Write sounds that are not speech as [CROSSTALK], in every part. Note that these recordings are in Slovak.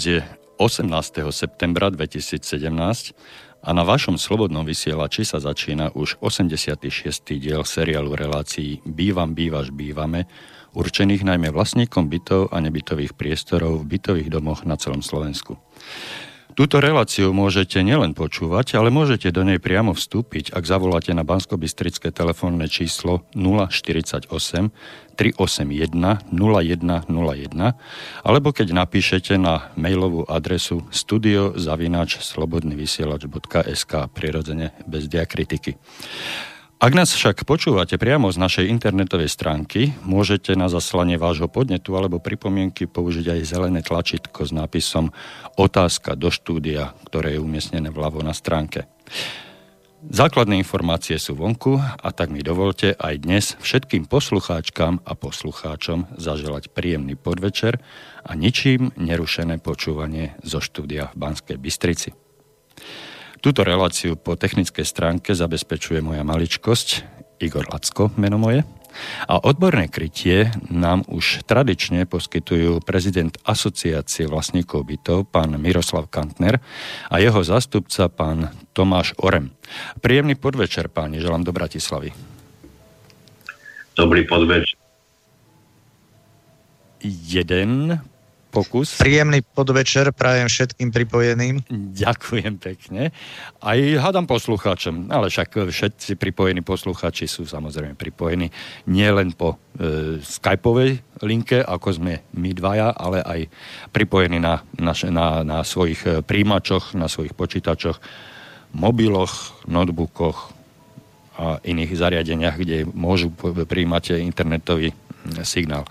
Dnes je 18. septembra 2017 a na vašom slobodnom vysielači sa začína už 86. diel seriálu relácií Bývam, bývaš, bývame, určených najmä vlastníkom bytov a nebytových priestorov v bytových domoch na celom Slovensku. Túto reláciu môžete nielen počúvať, ale môžete do nej priamo vstúpiť, ak zavoláte na bansko telefónne číslo 048 381 0101 alebo keď napíšete na mailovú adresu studiozavinačslobodnyvysielač.sk prirodzene bez diakritiky. Ak nás však počúvate priamo z našej internetovej stránky, môžete na zaslanie vášho podnetu alebo pripomienky použiť aj zelené tlačítko s nápisom Otázka do štúdia, ktoré je umiestnené vľavo na stránke. Základné informácie sú vonku a tak mi dovolte aj dnes všetkým poslucháčkam a poslucháčom zaželať príjemný podvečer a ničím nerušené počúvanie zo štúdia v Banskej Bystrici. Túto reláciu po technickej stránke zabezpečuje moja maličkosť, Igor Lacko, meno moje. A odborné krytie nám už tradične poskytujú prezident Asociácie vlastníkov bytov, pán Miroslav Kantner a jeho zástupca, pán Tomáš Orem. Príjemný podvečer, páni, želám do Bratislavy. Dobrý podvečer. Jeden pokus. Príjemný podvečer prajem všetkým pripojeným. Ďakujem pekne. Aj hádam poslucháčom, ale však všetci pripojení poslucháči sú samozrejme pripojení nielen po e, skypovej linke, ako sme my dvaja, ale aj pripojení na, na, na, na svojich e, príjimačoch, na svojich počítačoch, mobiloch, notebookoch a iných zariadeniach, kde môžu príjmať internetový signál.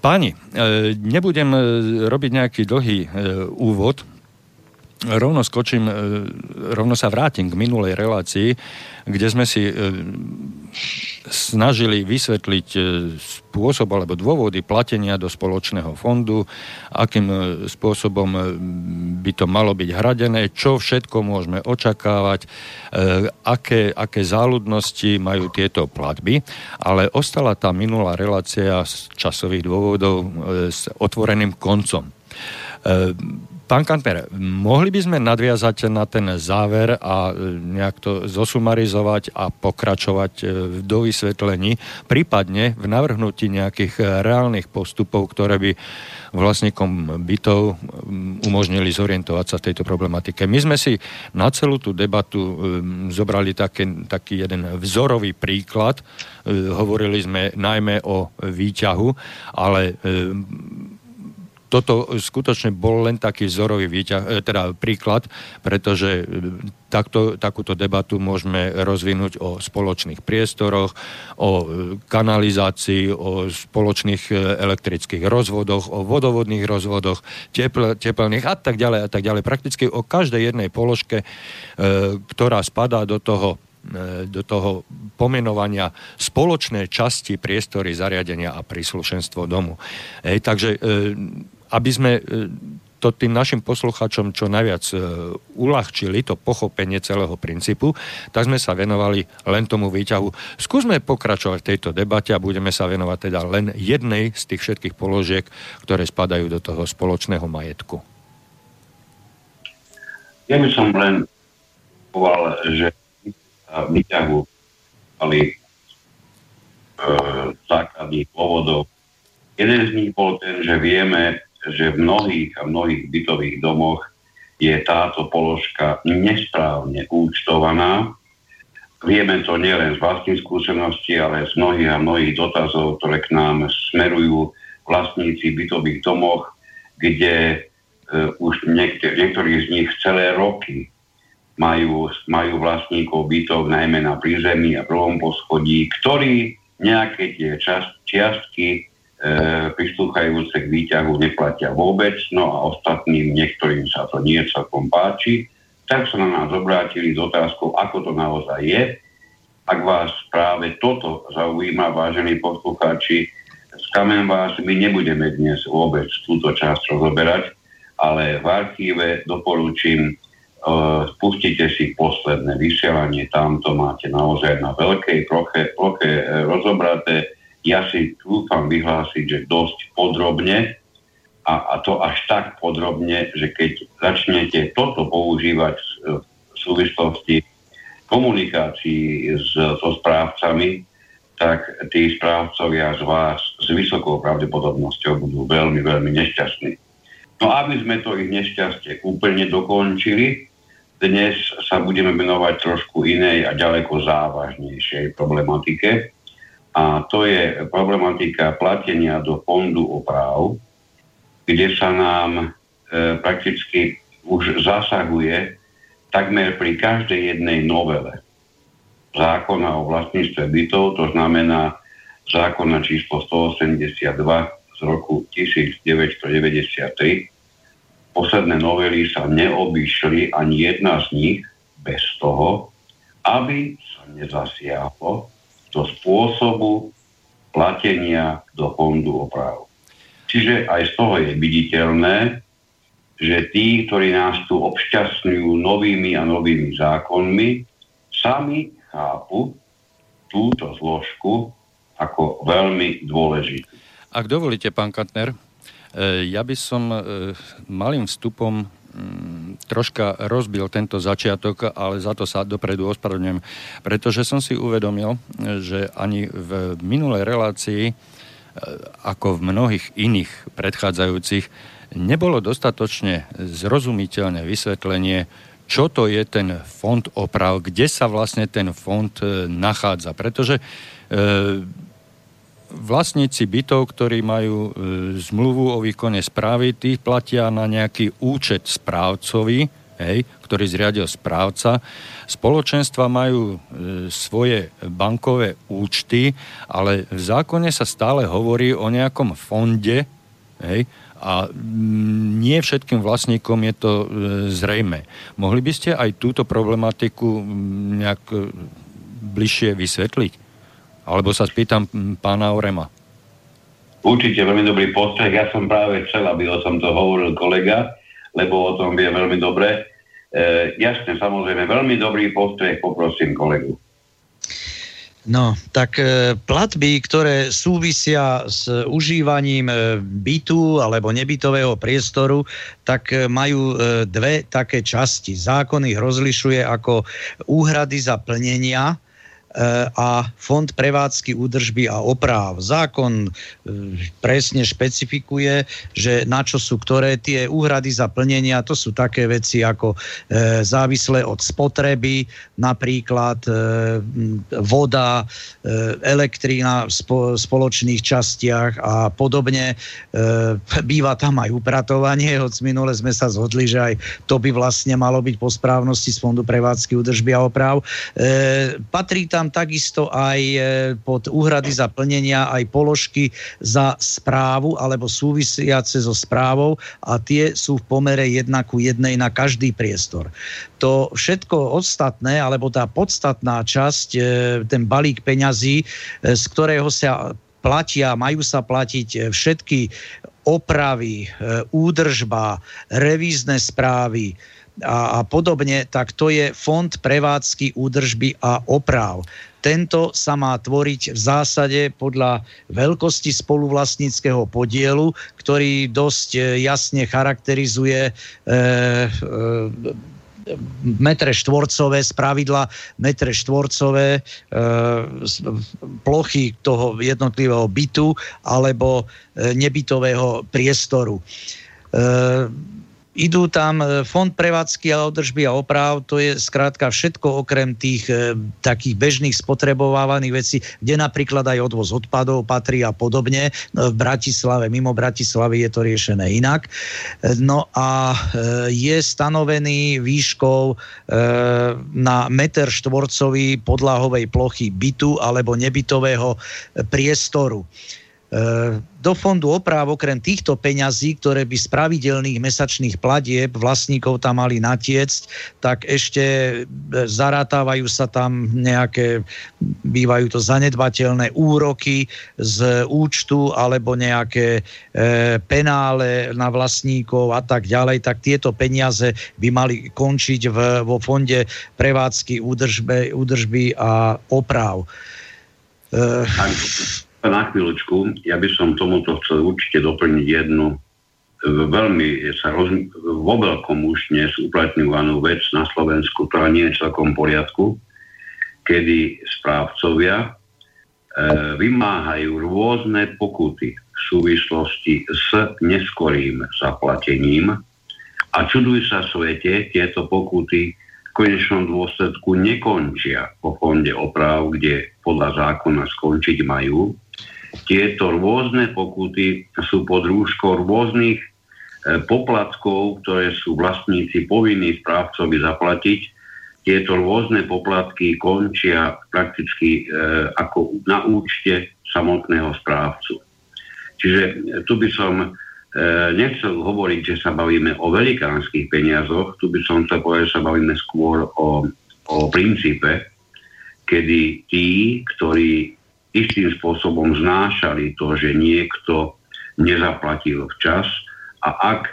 Páni, e, nebudem e, robiť nejaký dlhý e, úvod, rovno skočím, rovno sa vrátim k minulej relácii, kde sme si snažili vysvetliť spôsob alebo dôvody platenia do spoločného fondu, akým spôsobom by to malo byť hradené, čo všetko môžeme očakávať, aké, aké záľudnosti majú tieto platby, ale ostala tá minulá relácia z časových dôvodov s otvoreným koncom. Pán Kantner, mohli by sme nadviazať na ten záver a e, nejak to zosumarizovať a pokračovať e, v dovysvetlení, prípadne v navrhnutí nejakých e, reálnych postupov, ktoré by vlastníkom bytov umožnili zorientovať sa v tejto problematike. My sme si na celú tú debatu zobrali také, taký jeden vzorový príklad. Hovorili sme najmä o výťahu, ale toto skutočne bol len taký vzorový výťah, e, teda príklad, pretože e, takto, takúto debatu môžeme rozvinúť o spoločných priestoroch, o e, kanalizácii, o spoločných elektrických rozvodoch, o vodovodných rozvodoch, tepl, teplných a tak ďalej a tak ďalej. Prakticky o každej jednej položke, ktorá spadá do toho do toho pomenovania spoločné časti priestory, zariadenia a príslušenstvo domu. Ej, takže aby sme e, to tým našim poslucháčom čo najviac e, uľahčili to pochopenie celého princípu, tak sme sa venovali len tomu výťahu. Skúsme pokračovať v tejto debate a budeme sa venovať teda len jednej z tých všetkých položiek, ktoré spadajú do toho spoločného majetku. Ja by som len povedal, že výťahu mali e, základných dôvodov. Jeden z nich bol ten, že vieme, že v mnohých a mnohých bytových domoch je táto položka nesprávne účtovaná. Vieme to nielen z vlastných skúseností, ale z mnohých a mnohých dotazov, ktoré k nám smerujú vlastníci bytových domoch, kde uh, už niektor- niektorí z nich celé roky majú, majú vlastníkov bytov najmä na prízemí a prvom poschodí, ktorí nejaké tie čas, čiastky prislúchajúce k výťahu neplatia vôbec, no a ostatným niektorým sa to nie celkom páči, tak sa na nás obrátili s otázkou, ako to naozaj je. Ak vás práve toto zaujíma, vážení poslucháči, skamen vás, my nebudeme dnes vôbec túto časť rozoberať, ale v archíve doporučím, uh, spustite si posledné vysielanie, tam to máte naozaj na veľkej ploche, ploche uh, rozobraté, ja si trúfam vyhlásiť, že dosť podrobne a, a to až tak podrobne, že keď začnete toto používať v súvislosti komunikácii s, so správcami, tak tí správcovia z vás s vysokou pravdepodobnosťou budú veľmi, veľmi nešťastní. No aby sme to ich nešťastie úplne dokončili, dnes sa budeme venovať trošku inej a ďaleko závažnejšej problematike. A to je problematika platenia do fondu oprav, kde sa nám e, prakticky už zasahuje takmer pri každej jednej novele zákona o vlastníctve bytov, to znamená zákona číslo 182 z roku 1993. Posledné novely sa neobyšli ani jedna z nich bez toho, aby sa nezasiahlo do spôsobu platenia do fondu oprav. Čiže aj z toho je viditeľné, že tí, ktorí nás tu obšťastňujú novými a novými zákonmi, sami chápu túto zložku ako veľmi dôležitú. Ak dovolíte, pán Katner, e, ja by som e, malým vstupom troška rozbil tento začiatok, ale za to sa dopredu ospravedlňujem, pretože som si uvedomil, že ani v minulej relácii, e, ako v mnohých iných predchádzajúcich, nebolo dostatočne zrozumiteľné vysvetlenie, čo to je ten fond oprav, kde sa vlastne ten fond e, nachádza. Pretože e, vlastníci bytov, ktorí majú e, zmluvu o výkone správy, tých platia na nejaký účet správcovi, hej, ktorý zriadil správca. Spoločenstva majú e, svoje bankové účty, ale v zákone sa stále hovorí o nejakom fonde, hej, a mm, nie všetkým vlastníkom je to e, zrejme. Mohli by ste aj túto problematiku mm, nejak e, bližšie vysvetliť? Alebo sa spýtam pána Orema. Určite veľmi dobrý postreh. Ja som práve chcel, aby o tomto hovoril kolega, lebo o tom vie veľmi dobre. E, jasne, samozrejme, veľmi dobrý postreh, poprosím kolegu. No, tak e, platby, ktoré súvisia s užívaním e, bytu alebo nebytového priestoru, tak e, majú dve také časti. Zákon ich rozlišuje ako úhrady za plnenia, a Fond prevádzky údržby a opráv. Zákon e, presne špecifikuje, že na čo sú ktoré tie úhrady za plnenia, to sú také veci ako e, závislé od spotreby, napríklad voda, elektrína v spoločných častiach a podobne. Býva tam aj upratovanie, hoď minule sme sa zhodli, že aj to by vlastne malo byť po správnosti z Fondu prevádzky údržby a opráv. Patrí tam tam takisto aj e, pod úhrady za plnenia aj položky za správu alebo súvisiace so správou a tie sú v pomere jedna ku jednej na každý priestor. To všetko ostatné, alebo tá podstatná časť, e, ten balík peňazí, e, z ktorého sa platia, majú sa platiť všetky opravy, údržba, revízne správy, a, a podobne, tak to je Fond prevádzky, údržby a oprav. Tento sa má tvoriť v zásade podľa veľkosti spoluvlastníckého podielu, ktorý dosť e, jasne charakterizuje e, e, metre štvorcové, z metre štvorcové e, plochy toho jednotlivého bytu alebo e, nebytového priestoru. E, idú tam e, fond prevádzky a održby a oprav, to je skrátka všetko okrem tých e, takých bežných spotrebovávaných vecí, kde napríklad aj odvoz odpadov patrí a podobne. No, v Bratislave, mimo Bratislavy je to riešené inak. E, no a e, je stanovený výškou e, na meter štvorcový podlahovej plochy bytu alebo nebytového priestoru. E, do fondu oprav okrem týchto peňazí, ktoré by z pravidelných mesačných platieb vlastníkov tam mali natiecť, tak ešte e, zarátávajú sa tam nejaké, bývajú to zanedbateľné úroky z účtu alebo nejaké e, penále na vlastníkov a tak ďalej, tak tieto peniaze by mali končiť v, vo fonde prevádzky údržby, údržby a oprav. E, na chvíľočku, ja by som tomuto chcel určite doplniť jednu veľmi sa roz, vo veľkom už dnes uplatňovanú vec na Slovensku, ktorá nie je celkom poriadku, kedy správcovia e, vymáhajú rôzne pokuty v súvislosti s neskorým zaplatením a čuduj sa svete, tieto pokuty v konečnom dôsledku nekončia po fonde oprav, kde podľa zákona skončiť majú. Tieto rôzne pokuty sú pod rúškou rôznych E, poplatkov, ktoré sú vlastníci povinní správcovi zaplatiť. Tieto rôzne poplatky končia prakticky e, ako na účte samotného správcu. Čiže tu by som e, nechcel hovoriť, že sa bavíme o velikánskych peniazoch, tu by som chcel povedať, že sa bavíme skôr o, o princípe, kedy tí, ktorí istým spôsobom znášali to, že niekto nezaplatil včas, a ak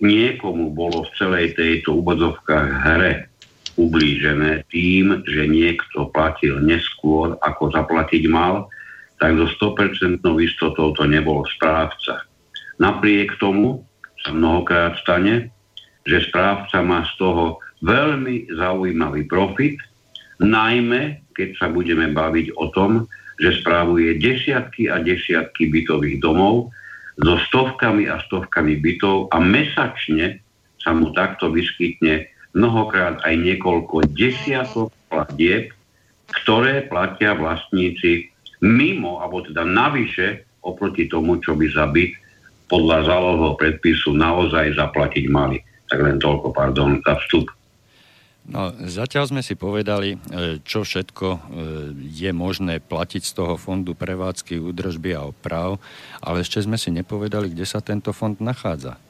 niekomu bolo v celej tejto úvodzovkách hre ublížené tým, že niekto platil neskôr, ako zaplatiť mal, tak so 100% istotou to nebol správca. Napriek tomu sa mnohokrát stane, že správca má z toho veľmi zaujímavý profit, najmä keď sa budeme baviť o tom, že správuje desiatky a desiatky bytových domov, so stovkami a stovkami bytov a mesačne sa mu takto vyskytne mnohokrát aj niekoľko desiatok platieb, ktoré platia vlastníci mimo, alebo teda navyše oproti tomu, čo by za byt podľa zálohového predpisu naozaj zaplatiť mali. Tak len toľko, pardon, za vstup. No, zatiaľ sme si povedali, e, čo všetko e, je možné platiť z toho fondu prevádzky, údržby a oprav, ale ešte sme si nepovedali, kde sa tento fond nachádza.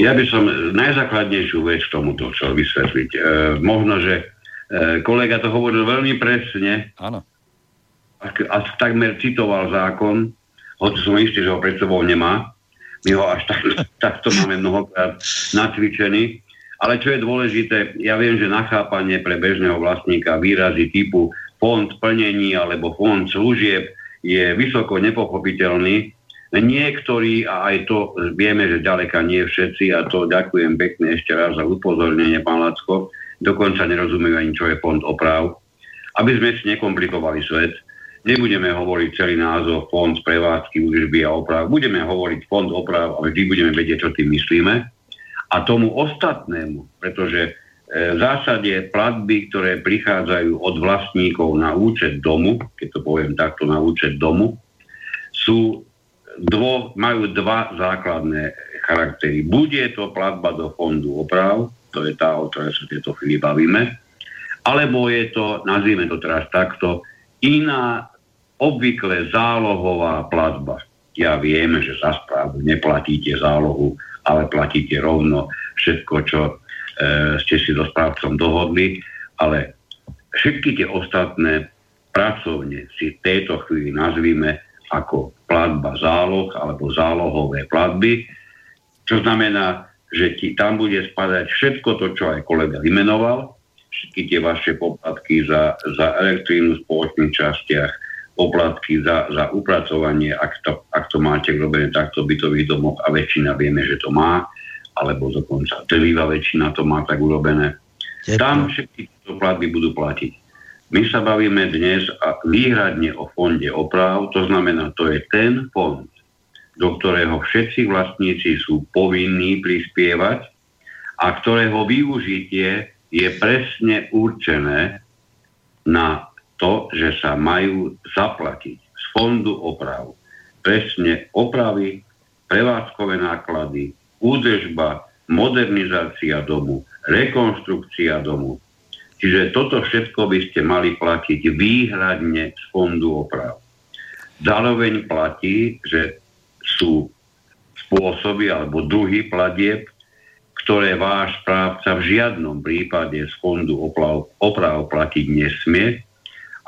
Ja by som najzákladnejšiu vec k tomuto chcel vysvetliť. E, možno, že e, kolega to hovoril veľmi presne. Áno. A, a takmer citoval zákon, hoci som istý, že ho pred sebou nemá. My ho až tak, [LAUGHS] takto máme mnohokrát nacvičený. Ale čo je dôležité, ja viem, že nachápanie pre bežného vlastníka výrazy typu fond plnení alebo fond služieb je vysoko nepochopiteľný. Niektorí, a aj to vieme, že ďaleka nie všetci, a to ďakujem pekne ešte raz za upozornenie, pán Lacko, dokonca nerozumejú ani, čo je fond oprav. Aby sme si nekomplikovali svet, nebudeme hovoriť celý názov fond prevádzky, údržby a oprav, budeme hovoriť fond oprav a vždy budeme vedieť, čo tým myslíme a tomu ostatnému, pretože e, v zásade platby, ktoré prichádzajú od vlastníkov na účet domu, keď to poviem takto, na účet domu, sú dvo, majú dva základné charaktery. Buď je to platba do fondu oprav, to je tá, o ktorej sa tieto chvíli bavíme, alebo je to, nazvime to teraz takto, iná obvykle zálohová platba. Ja viem, že za správu neplatíte zálohu ale platíte rovno všetko, čo e, ste si so správcom dohodli, ale všetky tie ostatné pracovne si v tejto chvíli nazvíme ako platba záloh alebo zálohové platby, čo znamená, že ti tam bude spadať všetko to, čo aj kolega vymenoval, všetky tie vaše poplatky za, za elektrínu v spoločných častiach, poplatky za, za upracovanie, ak to, ak to máte robené takto v bytových domoch a väčšina vieme, že to má, alebo dokonca trvýva väčšina to má tak urobené. Tam všetky tieto platby budú platiť. My sa bavíme dnes a výhradne o fonde oprav, to znamená, to je ten fond, do ktorého všetci vlastníci sú povinní prispievať a ktorého využitie je presne určené na to, že sa majú zaplatiť z fondu oprav presne opravy, prevádzkové náklady, údržba, modernizácia domu, rekonstrukcia domu. Čiže toto všetko by ste mali platiť výhradne z fondu oprav. Zároveň platí, že sú spôsoby alebo druhy platieb, ktoré váš správca v žiadnom prípade z fondu oprav platiť nesmie,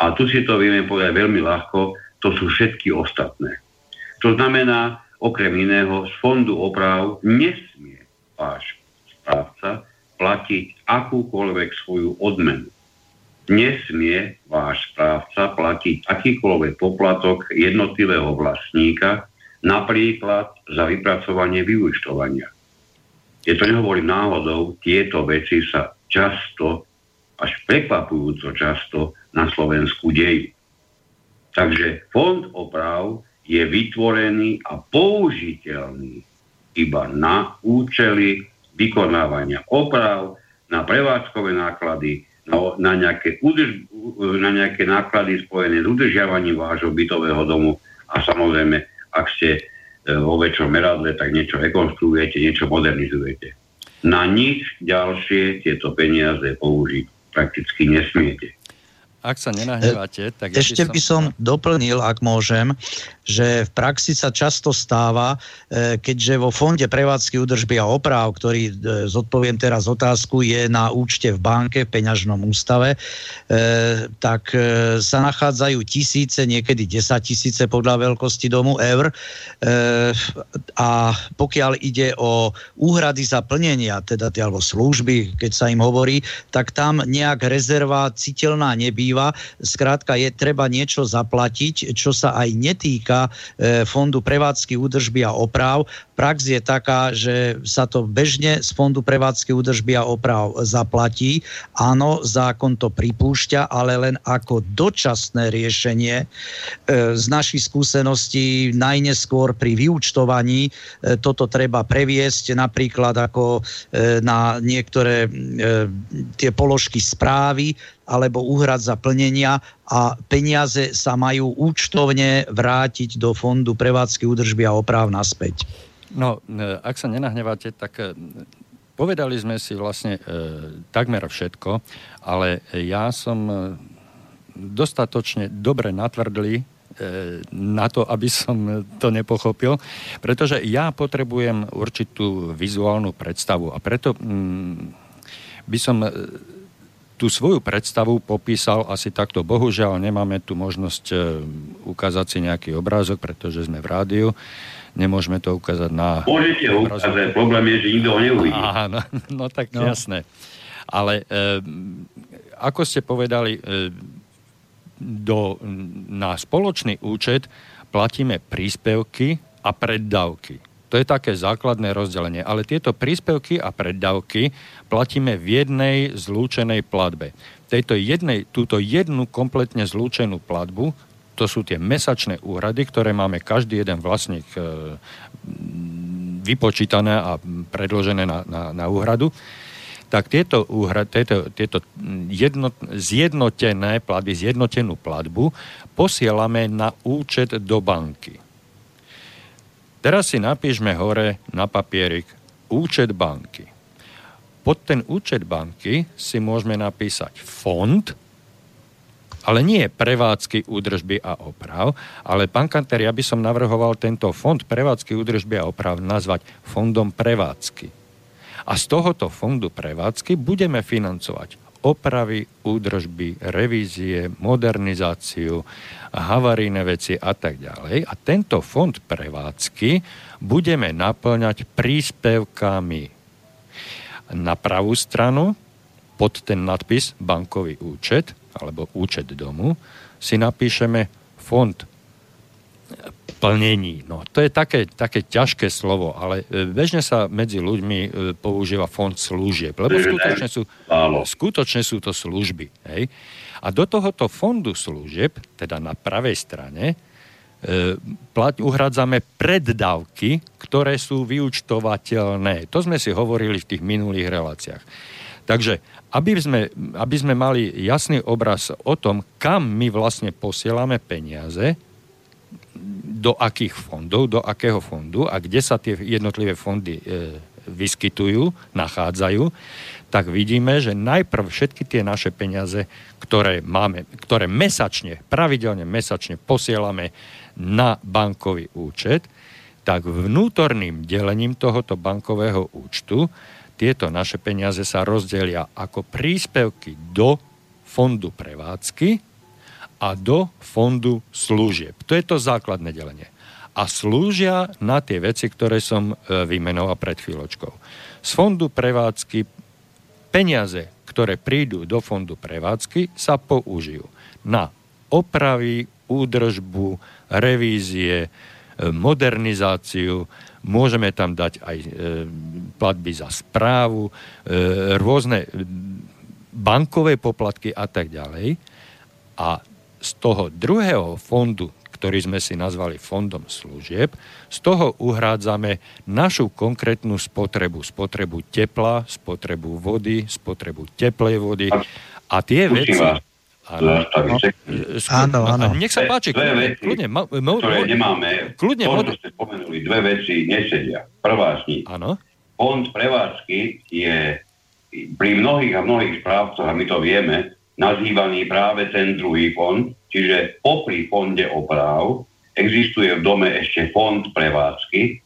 a tu si to vieme povedať veľmi ľahko, to sú všetky ostatné. To znamená, okrem iného, z fondu oprav nesmie váš správca platiť akúkoľvek svoju odmenu. Nesmie váš správca platiť akýkoľvek poplatok jednotlivého vlastníka napríklad za vypracovanie vyúčtovania. Je to nehovorím náhodou, tieto veci sa často, až prekvapujúco často na Slovensku dejú. Takže fond oprav je vytvorený a použiteľný iba na účely vykonávania oprav, na prevádzkové náklady, na, na, nejaké, udrž, na nejaké náklady spojené s udržiavaním vášho bytového domu a samozrejme, ak ste e, vo väčšom meradle, tak niečo rekonstruujete, niečo modernizujete. Na nič ďalšie tieto peniaze použiť prakticky nesmiete. Ak sa nenahneváte, tak... Ešte by som... by som doplnil, ak môžem, že v praxi sa často stáva, e, keďže vo Fonde prevádzky údržby a oprav, ktorý, e, zodpoviem teraz otázku, je na účte v banke, v peňažnom ústave, e, tak sa nachádzajú tisíce, niekedy 10 tisíce podľa veľkosti domu eur. A pokiaľ ide o úhrady za plnenia, teda alebo služby, keď sa im hovorí, tak tam nejak rezerva citeľná nebýva. Skrátka je treba niečo zaplatiť, čo sa aj netýka týka e, Fondu prevádzky údržby a oprav. Prax je taká, že sa to bežne z Fondu prevádzky údržby a oprav zaplatí. Áno, zákon to pripúšťa, ale len ako dočasné riešenie. E, z našich skúseností najneskôr pri vyučtovaní e, toto treba previesť napríklad ako na niektoré tie položky správy alebo úhrad za plnenia a peniaze sa majú účtovne vrátiť do fondu prevádzky údržby a oprav naspäť. No, e, ak sa nenahneváte, tak e, povedali sme si vlastne e, takmer všetko, ale ja som e, dostatočne dobre natvrdli e, na to, aby som to nepochopil, pretože ja potrebujem určitú vizuálnu predstavu a preto mm, by som tú svoju predstavu popísal asi takto. Bohužiaľ nemáme tu možnosť ukázať si nejaký obrázok, pretože sme v rádiu. Nemôžeme to ukázať na... Môžete ho ukázať, problém je, že nikto ho neuvidí. Aha, no, [LAUGHS] no tak no. jasné. Ale e, ako ste povedali, e, do, na spoločný účet platíme príspevky a preddavky. To je také základné rozdelenie. Ale tieto príspevky a preddavky platíme v jednej zlúčenej platbe. Tejto jednej, túto jednu kompletne zlúčenú platbu, to sú tie mesačné úhrady, ktoré máme každý jeden vlastník e, vypočítané a predložené na, na, na úhradu, tak tieto, úhrad, tieto, tieto jednot, zjednotené platby, zjednotenú platbu posielame na účet do banky. Teraz si napíšme hore na papierik účet banky. Pod ten účet banky si môžeme napísať fond, ale nie prevádzky údržby a oprav, ale pán Kanter, ja by som navrhoval tento fond prevádzky údržby a oprav nazvať fondom prevádzky. A z tohoto fondu prevádzky budeme financovať opravy, údržby, revízie, modernizáciu, havarijné veci a tak ďalej. A tento fond prevádzky budeme naplňať príspevkami. Na pravú stranu pod ten nadpis bankový účet alebo účet domu si napíšeme fond plnení. No, to je také, také ťažké slovo, ale e, bežne sa medzi ľuďmi e, používa fond služieb, lebo skutočne sú, skutočne sú to služby. Hej? A do tohoto fondu služieb, teda na pravej strane, e, plat, uhradzame preddávky, ktoré sú vyučtovateľné. To sme si hovorili v tých minulých reláciách. Takže aby sme, aby sme mali jasný obraz o tom, kam my vlastne posielame peniaze, do akých fondov, do akého fondu a kde sa tie jednotlivé fondy e, vyskytujú, nachádzajú, tak vidíme, že najprv všetky tie naše peniaze, ktoré máme, ktoré mesačne, pravidelne mesačne posielame na bankový účet, tak vnútorným delením tohoto bankového účtu tieto naše peniaze sa rozdelia ako príspevky do fondu prevádzky, a do fondu služieb. To je to základné delenie. A slúžia na tie veci, ktoré som e, vymenoval pred chvíľočkou. Z fondu prevádzky peniaze, ktoré prídu do fondu prevádzky, sa použijú na opravy, údržbu, revízie, modernizáciu, môžeme tam dať aj e, platby za správu, e, rôzne bankové poplatky a tak ďalej. A z toho druhého fondu, ktorý sme si nazvali fondom služieb, z toho uhrádzame našu konkrétnu spotrebu. Spotrebu tepla, spotrebu vody, spotrebu teplej vody. A tie veci... Áno, áno, áno. Nech sa páči, dve, veci, kľudne, mo, mo, ktoré nemáme, kľudne, to, čo ste spomenuli, dve veci nesedia. Prvá z nich. Áno. Fond prevádzky je pri mnohých a mnohých správcoch, a my to vieme, nazývaný práve ten druhý fond, čiže popri fonde oprav existuje v dome ešte fond prevádzky,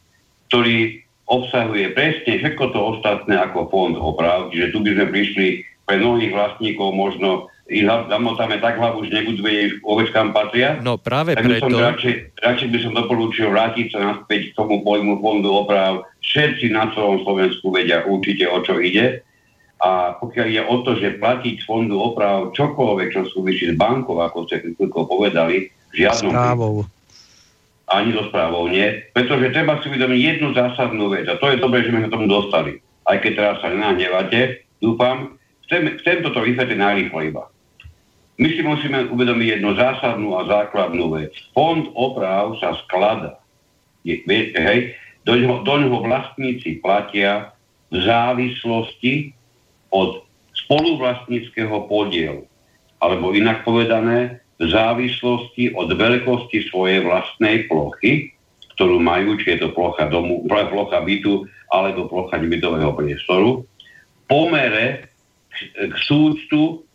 ktorý obsahuje presne všetko to ostatné ako fond oprav, čiže tu by sme prišli pre mnohých vlastníkov možno ich zamotáme tak hlavu, že nebudú vôbec kam patria. No práve tak preto... Som radšej, radšej by som doporučil vrátiť sa naspäť k tomu pojmu fondu oprav. Všetci na celom Slovensku vedia určite, o čo ide. A pokiaľ je o to, že platiť fondu oprav čokoľvek, čo súvisí s bankou, ako ste chvíľko povedali, žiadnu... Správou. Ani so správou nie. Pretože treba si uvedomiť jednu zásadnú vec. A to je dobré, že sme sa tomu dostali. Aj keď teraz sa nenahnevate, dúfam. Chcem, chcem toto vysvetliť najrýchlo iba my si musíme uvedomiť jednu zásadnú a základnú vec. Fond oprav sa sklada. Je, hej, do ňoho, do ňoho vlastníci platia v závislosti od spoluvlastníckého podielu. Alebo inak povedané, v závislosti od veľkosti svojej vlastnej plochy, ktorú majú, či je to plocha, domu, plocha bytu alebo plocha bytového priestoru, pomere k, súčtu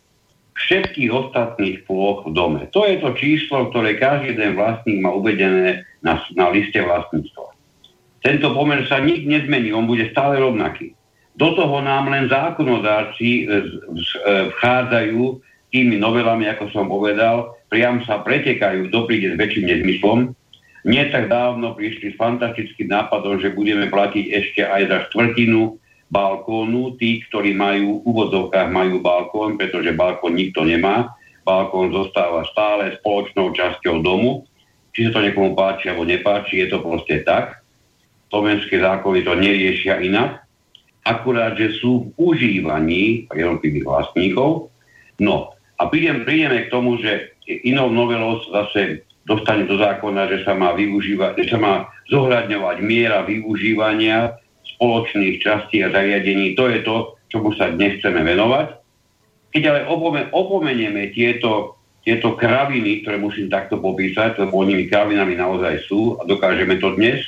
všetkých ostatných plôch v dome. To je to číslo, ktoré každý jeden vlastník má uvedené na, na liste vlastníctva. Tento pomer sa nik nezmení, on bude stále rovnaký. Do toho nám len zákonodárci e, e, vchádzajú tými novelami, ako som povedal, priam sa pretekajú do príde s väčším nezmyslom. Nie tak dávno prišli s fantastickým nápadom, že budeme platiť ešte aj za štvrtinu balkónu. Tí, ktorí majú v úvodzovkách majú balkón, pretože balkón nikto nemá. Balkón zostáva stále spoločnou časťou domu. Či sa to niekomu páči alebo nepáči, je to proste tak. Slovenské zákony to neriešia inak. Akurát, že sú v užívaní jednotlivých vlastníkov. No a prídem, prídeme k tomu, že inou novelou zase dostane do zákona, že sa má využívať, že sa má zohľadňovať miera využívania spoločných častí a zariadení. To je to, čomu sa dnes chceme venovať. Keď ale opomenieme tieto, tieto kraviny, ktoré musím takto popísať, lebo oni kravinami naozaj sú a dokážeme to dnes,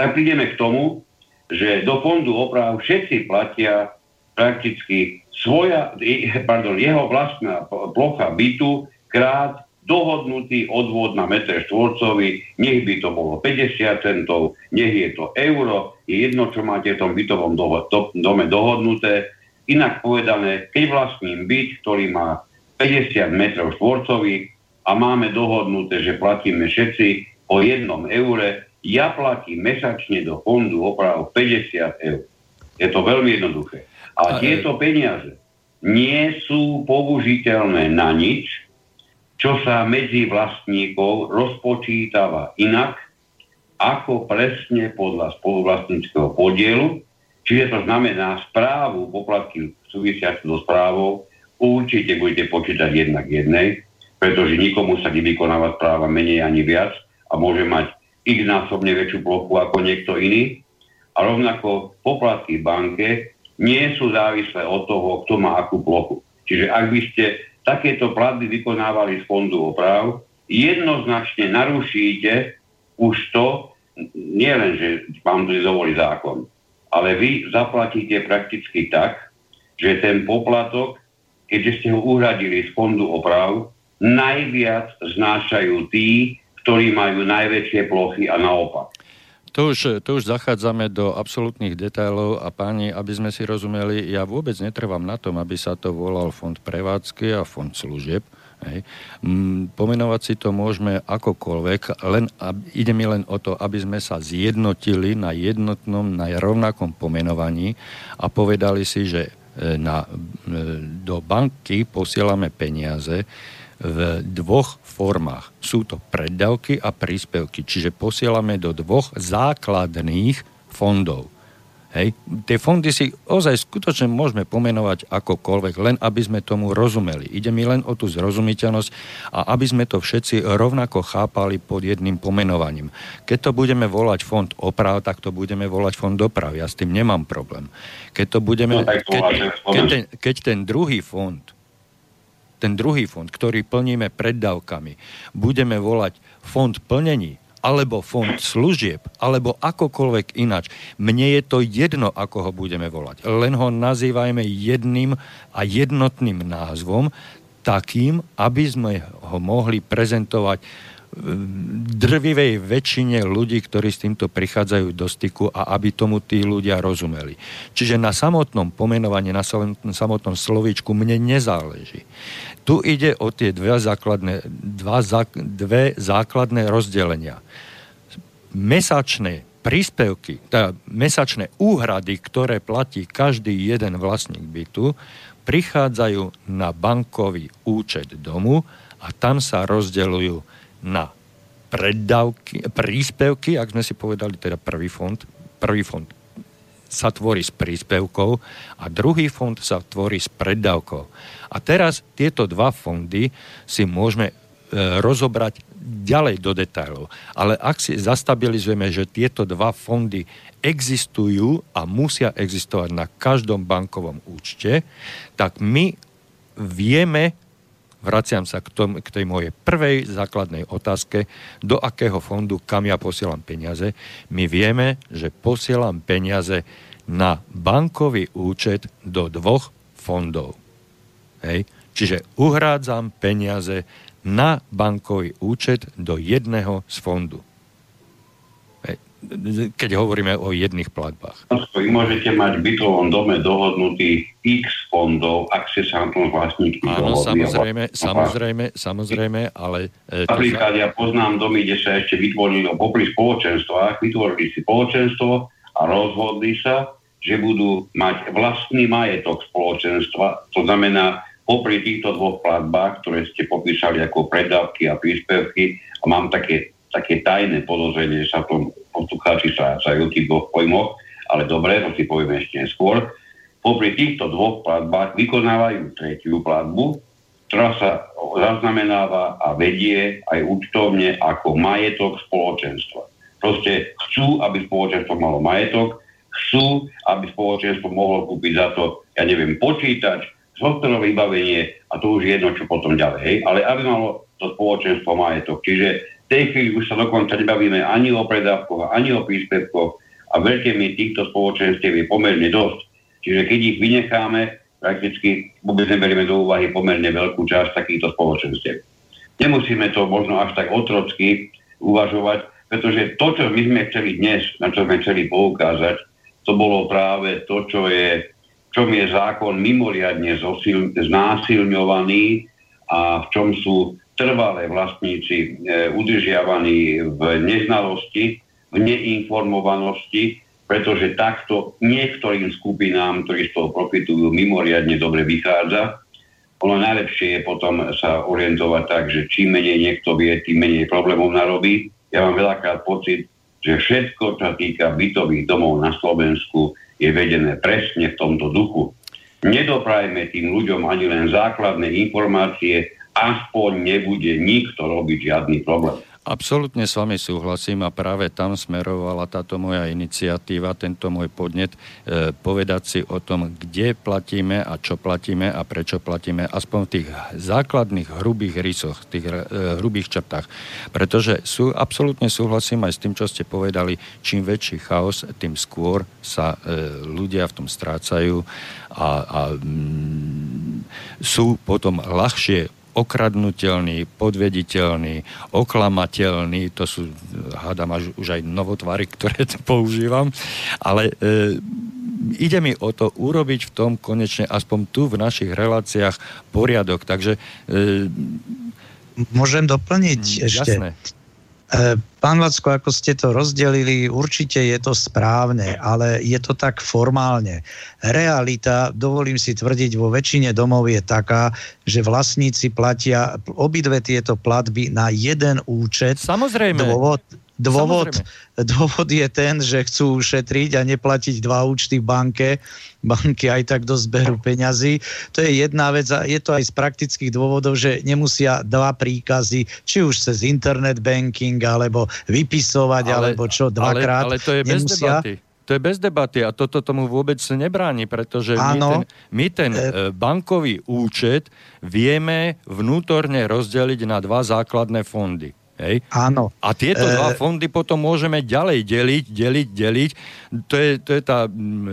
tak prídeme k tomu, že do fondu oprav všetci platia prakticky svoja, pardon, jeho vlastná plocha bytu krát dohodnutý odvod na meter štvorcový, nech by to bolo 50 centov, nech je to euro, je jedno, čo máte v tom bytovom dome dohodnuté. Inak povedané, keď vlastním byt, ktorý má 50 metrov štvorcových a máme dohodnuté, že platíme všetci o jednom eure, ja platím mesačne do fondu oprav 50 eur. Je to veľmi jednoduché. A tieto peniaze nie sú použiteľné na nič, čo sa medzi vlastníkov rozpočítava inak, ako presne podľa spoluvlastníckého podielu, čiže to znamená správu poplatky súvisiacu so správou, určite budete počítať jednak jednej, pretože nikomu sa nevykonáva správa menej ani viac a môže mať x násobne väčšiu plochu ako niekto iný. A rovnako poplatky banke nie sú závislé od toho, kto má akú plochu. Čiže ak by ste takéto platby vykonávali z fondu oprav, jednoznačne narušíte už to, nie len, že vám dovolí zákon, ale vy zaplatíte prakticky tak, že ten poplatok, keďže ste ho uhradili z fondu oprav, najviac znášajú tí, ktorí majú najväčšie plochy a naopak. To už, to už zachádzame do absolútnych detailov a páni, aby sme si rozumeli, ja vôbec netrvám na tom, aby sa to volal fond prevádzky a fond služieb. Hej. Pomenovať si to môžeme akokoľvek, len, ide mi len o to, aby sme sa zjednotili na jednotnom, na rovnakom pomenovaní a povedali si, že e, na, e, do banky posielame peniaze v dvoch formách. Sú to preddavky a príspevky, čiže posielame do dvoch základných fondov. Hej. Tie fondy si ozaj skutočne môžeme pomenovať akokoľvek, len aby sme tomu rozumeli. Ide mi len o tú zrozumiteľnosť a aby sme to všetci rovnako chápali pod jedným pomenovaním. Keď to budeme volať fond oprav, tak to budeme volať fond doprav. Ja s tým nemám problém. Keď to budeme... No, keď, keď, ten, keď ten druhý fond ten druhý fond, ktorý plníme preddavkami, budeme volať fond plnení, alebo fond služieb, alebo akokoľvek inač. Mne je to jedno, ako ho budeme volať. Len ho nazývajme jedným a jednotným názvom, takým, aby sme ho mohli prezentovať drvivej väčšine ľudí, ktorí s týmto prichádzajú do styku a aby tomu tí ľudia rozumeli. Čiže na samotnom pomenovaní, na samotnom slovíčku mne nezáleží. Tu ide o tie dve základné, dva, dve základné rozdelenia. Mesačné príspevky, teda mesačné úhrady, ktoré platí každý jeden vlastník bytu, prichádzajú na bankový účet domu a tam sa rozdeľujú na preddavky, príspevky, ak sme si povedali, teda prvý fond, prvý fond sa tvorí s príspevkou a druhý fond sa tvorí s preddavkou. A teraz tieto dva fondy si môžeme e, rozobrať ďalej do detailov. Ale ak si zastabilizujeme, že tieto dva fondy existujú a musia existovať na každom bankovom účte, tak my vieme vraciam sa k, tom, k tej mojej prvej základnej otázke, do akého fondu, kam ja posielam peniaze. My vieme, že posielam peniaze na bankový účet do dvoch fondov. Hej. Čiže uhrádzam peniaze na bankový účet do jedného z fondu keď hovoríme o jedných platbách. Vy môžete mať v bytovom dome dohodnutý x fondov, ak ste sa na tom vlastník Áno, samozrejme, samozrejme, samozrejme, ale... E, Napríklad ja poznám domy, kde sa ešte vytvorili, popri spoločenstvách, vytvorili si spoločenstvo a rozhodli sa, že budú mať vlastný majetok spoločenstva, to znamená, popri týchto dvoch platbách, ktoré ste popísali ako predávky a príspevky, a mám také také tajné podozrenie, že sa v tom poslucháči strácajú tých dvoch pojmoch, ale dobre, to si povieme ešte neskôr. Popri týchto dvoch platbách vykonávajú tretiu platbu, ktorá sa zaznamenáva a vedie aj účtovne ako majetok spoločenstva. Proste chcú, aby spoločenstvo malo majetok, chcú, aby spoločenstvo mohlo kúpiť za to, ja neviem, počítač, softwarové vybavenie a to už je jedno, čo potom ďalej. Hej? Ale aby malo to spoločenstvo majetok. Čiže tej chvíli už sa dokonca nebavíme ani o predávkoch, ani o príspevkoch a veľké mi týchto spoločenstiev je pomerne dosť. Čiže keď ich vynecháme, prakticky vôbec neberieme do úvahy pomerne veľkú časť takýchto spoločenstiev. Nemusíme to možno až tak otrocky uvažovať, pretože to, čo my sme chceli dnes, na čo sme chceli poukázať, to bolo práve to, čo je, čom je zákon mimoriadne zosil, znásilňovaný a v čom sú trvalé vlastníci e, udržiavaní v neznalosti, v neinformovanosti, pretože takto niektorým skupinám, ktorí z toho profitujú, mimoriadne dobre vychádza. Ono najlepšie je potom sa orientovať tak, že čím menej niekto vie, tým menej problémov narobí. Ja mám veľakrát pocit, že všetko, čo týka bytových domov na Slovensku, je vedené presne v tomto duchu. Nedoprajme tým ľuďom ani len základné informácie, aspoň nebude nikto robiť žiadny problém. Absolutne s vami súhlasím a práve tam smerovala táto moja iniciatíva, tento môj podnet, e, povedať si o tom, kde platíme a čo platíme a prečo platíme, aspoň v tých základných hrubých rysoch, tých e, hrubých črtách. Pretože sú, absolútne súhlasím aj s tým, čo ste povedali, čím väčší chaos, tým skôr sa e, ľudia v tom strácajú a, a mm, sú potom ľahšie okradnutelný, podvediteľný, oklamateľný, to sú, hádam, až, už aj novotvary, [LAUGHS] ktoré používam, ale e, ide mi o to urobiť v tom konečne aspoň tu v našich reláciách poriadok, takže... E, Môžem doplniť mm, ešte? Jasné. E, pán Vacko, ako ste to rozdelili, určite je to správne, ale je to tak formálne. Realita, dovolím si tvrdiť, vo väčšine domov je taká, že vlastníci platia obidve tieto platby na jeden účet. Samozrejme. Dôvod, Dôvod, dôvod je ten, že chcú ušetriť a neplatiť dva účty v banke. Banky aj tak dosť peňazí. To je jedna vec a je to aj z praktických dôvodov, že nemusia dva príkazy, či už cez internet banking, alebo vypisovať, ale, alebo čo, dvakrát. Ale, ale to je bez nemusia. debaty. To je bez debaty a toto tomu vôbec nebráni, pretože my ten, my ten e... bankový účet vieme vnútorne rozdeliť na dva základné fondy. Hej? Áno. A tieto e... dva fondy potom môžeme ďalej deliť, deliť, deliť. To je, to je tá mm,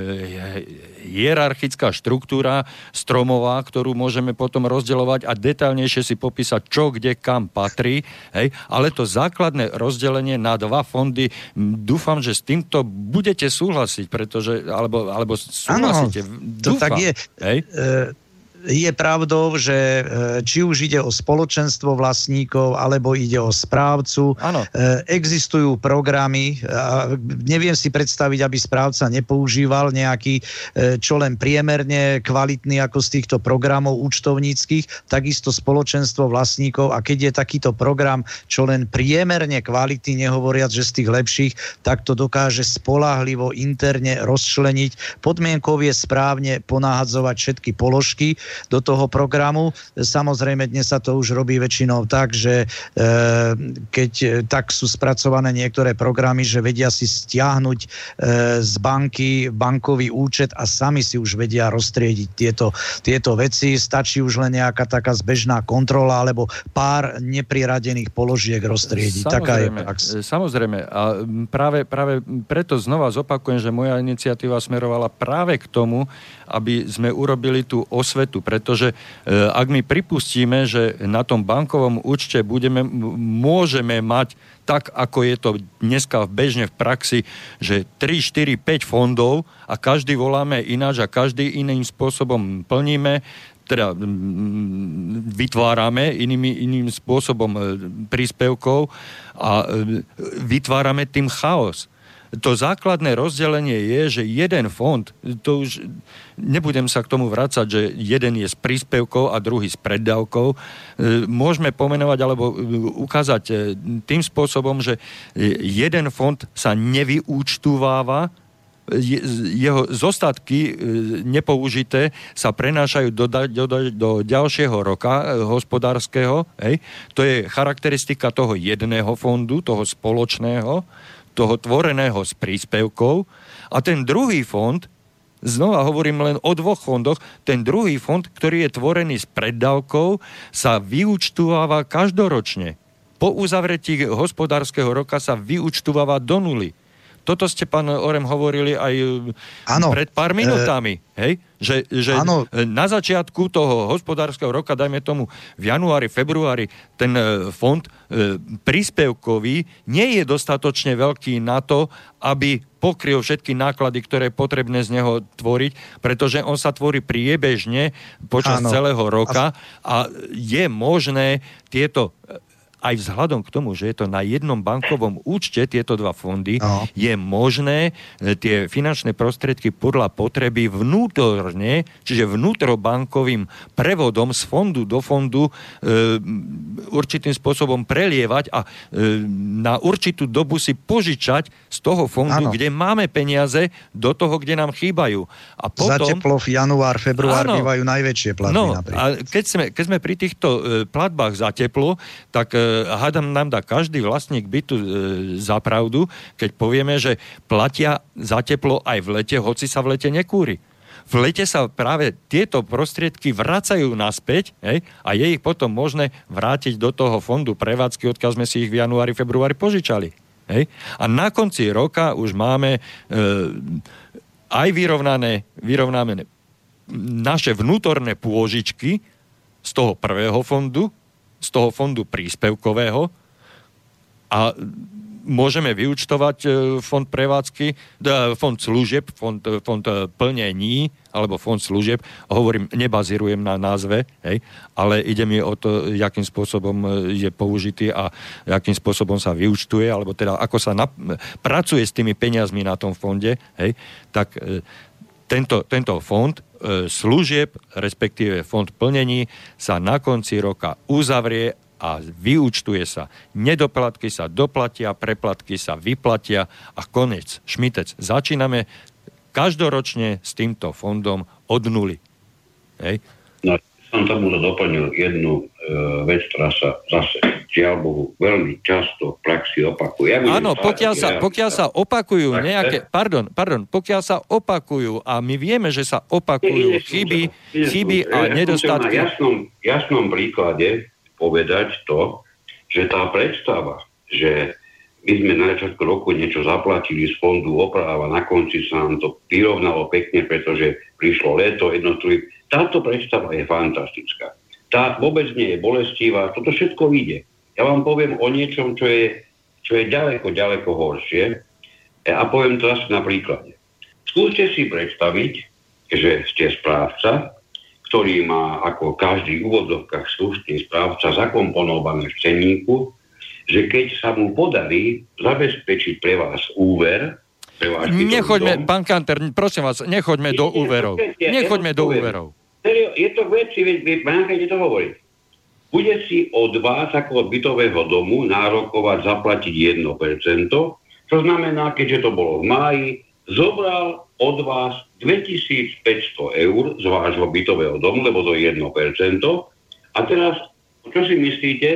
hierarchická štruktúra stromová, ktorú môžeme potom rozdeľovať a detailnejšie si popísať, čo kde kam patrí. Hej? Ale to základné rozdelenie na dva fondy, dúfam, že s týmto budete súhlasiť, pretože, alebo, alebo súhlasíte. Áno, to dúfam, tak je. Hej? E je pravdou, že e, či už ide o spoločenstvo vlastníkov, alebo ide o správcu, ano. E, existujú programy, neviem si predstaviť, aby správca nepoužíval nejaký, e, čo len priemerne kvalitný ako z týchto programov účtovníckých, takisto spoločenstvo vlastníkov a keď je takýto program, čo len priemerne kvalitný, nehovoriac, že z tých lepších, tak to dokáže spolahlivo interne rozčleniť. Podmienkou je správne ponáhadzovať všetky položky, do toho programu. Samozrejme, dnes sa to už robí väčšinou tak, že e, keď e, tak sú spracované niektoré programy, že vedia si stiahnuť e, z banky bankový účet a sami si už vedia roztriediť tieto, tieto veci. Stačí už len nejaká taká zbežná kontrola alebo pár nepriradených položiek roztriediť. Samozrejme, Taká je prax. Samozrejme. A práve, práve preto znova zopakujem, že moja iniciatíva smerovala práve k tomu, aby sme urobili tú osvetu, pretože e, ak my pripustíme, že na tom bankovom účte budeme, môžeme mať tak, ako je to dneska bežne v praxi, že 3, 4, 5 fondov a každý voláme ináč a každý iným spôsobom plníme, teda vytvárame inými, iným spôsobom e, príspevkov a e, vytvárame tým chaos to základné rozdelenie je, že jeden fond, to už nebudem sa k tomu vrácať, že jeden je s príspevkou a druhý s preddavkou. E, môžeme pomenovať alebo e, ukázať e, tým spôsobom, že jeden fond sa nevyúčtováva, jeho zostatky nepoužité sa prenášajú do, do, do ďalšieho roka hospodárskeho. Hej. To je charakteristika toho jedného fondu, toho spoločného toho tvoreného s príspevkou a ten druhý fond, znova hovorím len o dvoch fondoch, ten druhý fond, ktorý je tvorený s preddavkou, sa vyúčtováva každoročne. Po uzavretí hospodárskeho roka sa vyúčtováva do nuly. Toto ste, pán Orem, hovorili aj ano, pred pár minútami. E, hej? Že, že na začiatku toho hospodárskeho roka, dajme tomu v januári, februári, ten fond príspevkový nie je dostatočne veľký na to, aby pokryl všetky náklady, ktoré je potrebné z neho tvoriť, pretože on sa tvorí priebežne počas ano. celého roka a je možné tieto aj vzhľadom k tomu, že je to na jednom bankovom účte, tieto dva fondy, no. je možné e, tie finančné prostriedky podľa potreby vnútorne, čiže vnútrobankovým prevodom z fondu do fondu e, určitým spôsobom prelievať a e, na určitú dobu si požičať z toho fondu, ano. kde máme peniaze, do toho, kde nám chýbajú. A potom... Za teplo v január, február ano, bývajú najväčšie platby no, napríklad. A keď sme, keď sme pri týchto e, platbách za teplo, tak e, hádam nám dá každý vlastník bytu e, za pravdu, keď povieme, že platia za teplo aj v lete, hoci sa v lete nekúri. V lete sa práve tieto prostriedky vracajú naspäť hej, a je ich potom možné vrátiť do toho fondu prevádzky, odkiaľ sme si ich v januári, februári požičali. Hej. A na konci roka už máme e, aj vyrovnané, vyrovnané naše vnútorné pôžičky z toho prvého fondu, z toho fondu príspevkového a môžeme vyučtovať e, fond prevádzky, fond služieb, fond, e, fond e, plnení, alebo fond služieb, hovorím, nebazírujem na názve, hej, ale ide mi o to, akým spôsobom je použitý a akým spôsobom sa vyučtuje, alebo teda ako sa na, pracuje s tými peniazmi na tom fonde, hej, tak tento, tento fond služieb, respektíve fond plnení sa na konci roka uzavrie a vyúčtuje sa. Nedoplatky sa doplatia, preplatky sa vyplatia a konec. Šmitec. Začíname každoročne s týmto fondom od nuly. Hej? No, som tomu doplnil jednu e, vec, ktorá sa zase, žiaľ Bohu, veľmi často v praxi opakuje. Ja Áno, pokiaľ sa, pokiaľ sa opakujú tak, nejaké, pardon, pardon, pokiaľ sa opakujú a my vieme, že sa opakujú chyby, chyby a nedostatky. Na jasnom, jasnom príklade povedať to, že tá predstava, že my sme na začiatku roku niečo zaplatili z fondu oprava, na konci sa nám to vyrovnalo pekne, pretože prišlo leto, jednotlivý. Táto predstava je fantastická. Tá vôbec nie je bolestivá, toto všetko vyjde. Ja vám poviem o niečom, čo je, čo je ďaleko, ďaleko horšie a poviem asi na príklade. Skúste si predstaviť, že ste správca ktorý má ako každý v úvodzovkách slušný správca zakomponované v cenníku, že keď sa mu podarí zabezpečiť pre vás úver, pre vás Nechoďme, pán Kanter, prosím vás, nechoďme do úverov. Nechoďme do úverov. Je to veci, veď nechajte to hovoriť. Bude si od vás ako bytového domu nárokovať zaplatiť 1%, čo znamená, keďže to bolo v máji, zobral od vás 2500 eur z vášho bytového domu, lebo to je 1%. A teraz, čo si myslíte,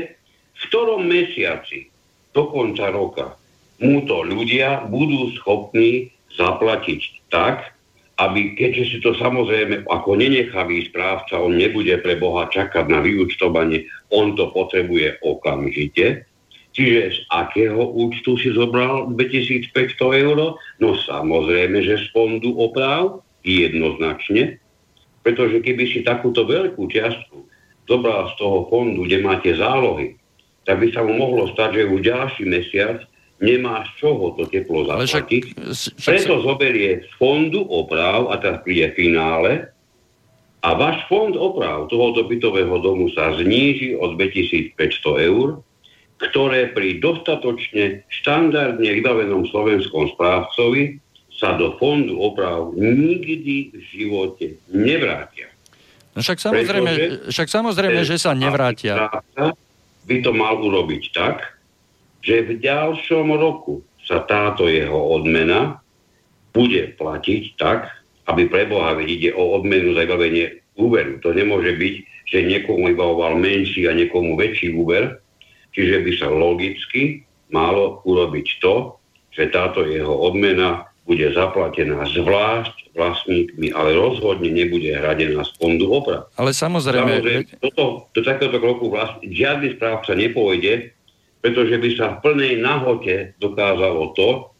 v ktorom mesiaci do konca roka mu to ľudia budú schopní zaplatiť tak, aby, keďže si to samozrejme ako nenechavý správca, on nebude pre Boha čakať na vyučtovanie, on to potrebuje okamžite, Čiže z akého účtu si zobral 2500 eur? No samozrejme, že z fondu oprav jednoznačne, pretože keby si takúto veľkú čiastku zobral z toho fondu, kde máte zálohy, tak by sa mu mohlo stať, že už ďalší mesiac nemá z čoho to teplo zaplatiť. Preto zoberie z fondu oprav a teraz príde finále a váš fond oprav tohoto bytového domu sa zníži o 2500 eur ktoré pri dostatočne štandardne vybavenom slovenskom správcovi sa do fondu oprav nikdy v živote nevrátia. No však samozrejme, Pretože však samozrejme že sa nevrátia. by to mal urobiť tak, že v ďalšom roku sa táto jeho odmena bude platiť tak, aby pre Boha ide o odmenu za vybavenie úveru. To nemôže byť, že niekomu vybavoval menší a niekomu väčší úver, Čiže by sa logicky malo urobiť to, že táto jeho odmena bude zaplatená zvlášť vlastníkmi, ale rozhodne nebude hradená z fondu oprav. Ale samozrejme... samozrejme toto, do takéhoto kroku vlastne žiadny správca nepôjde, pretože by sa v plnej nahote dokázalo to,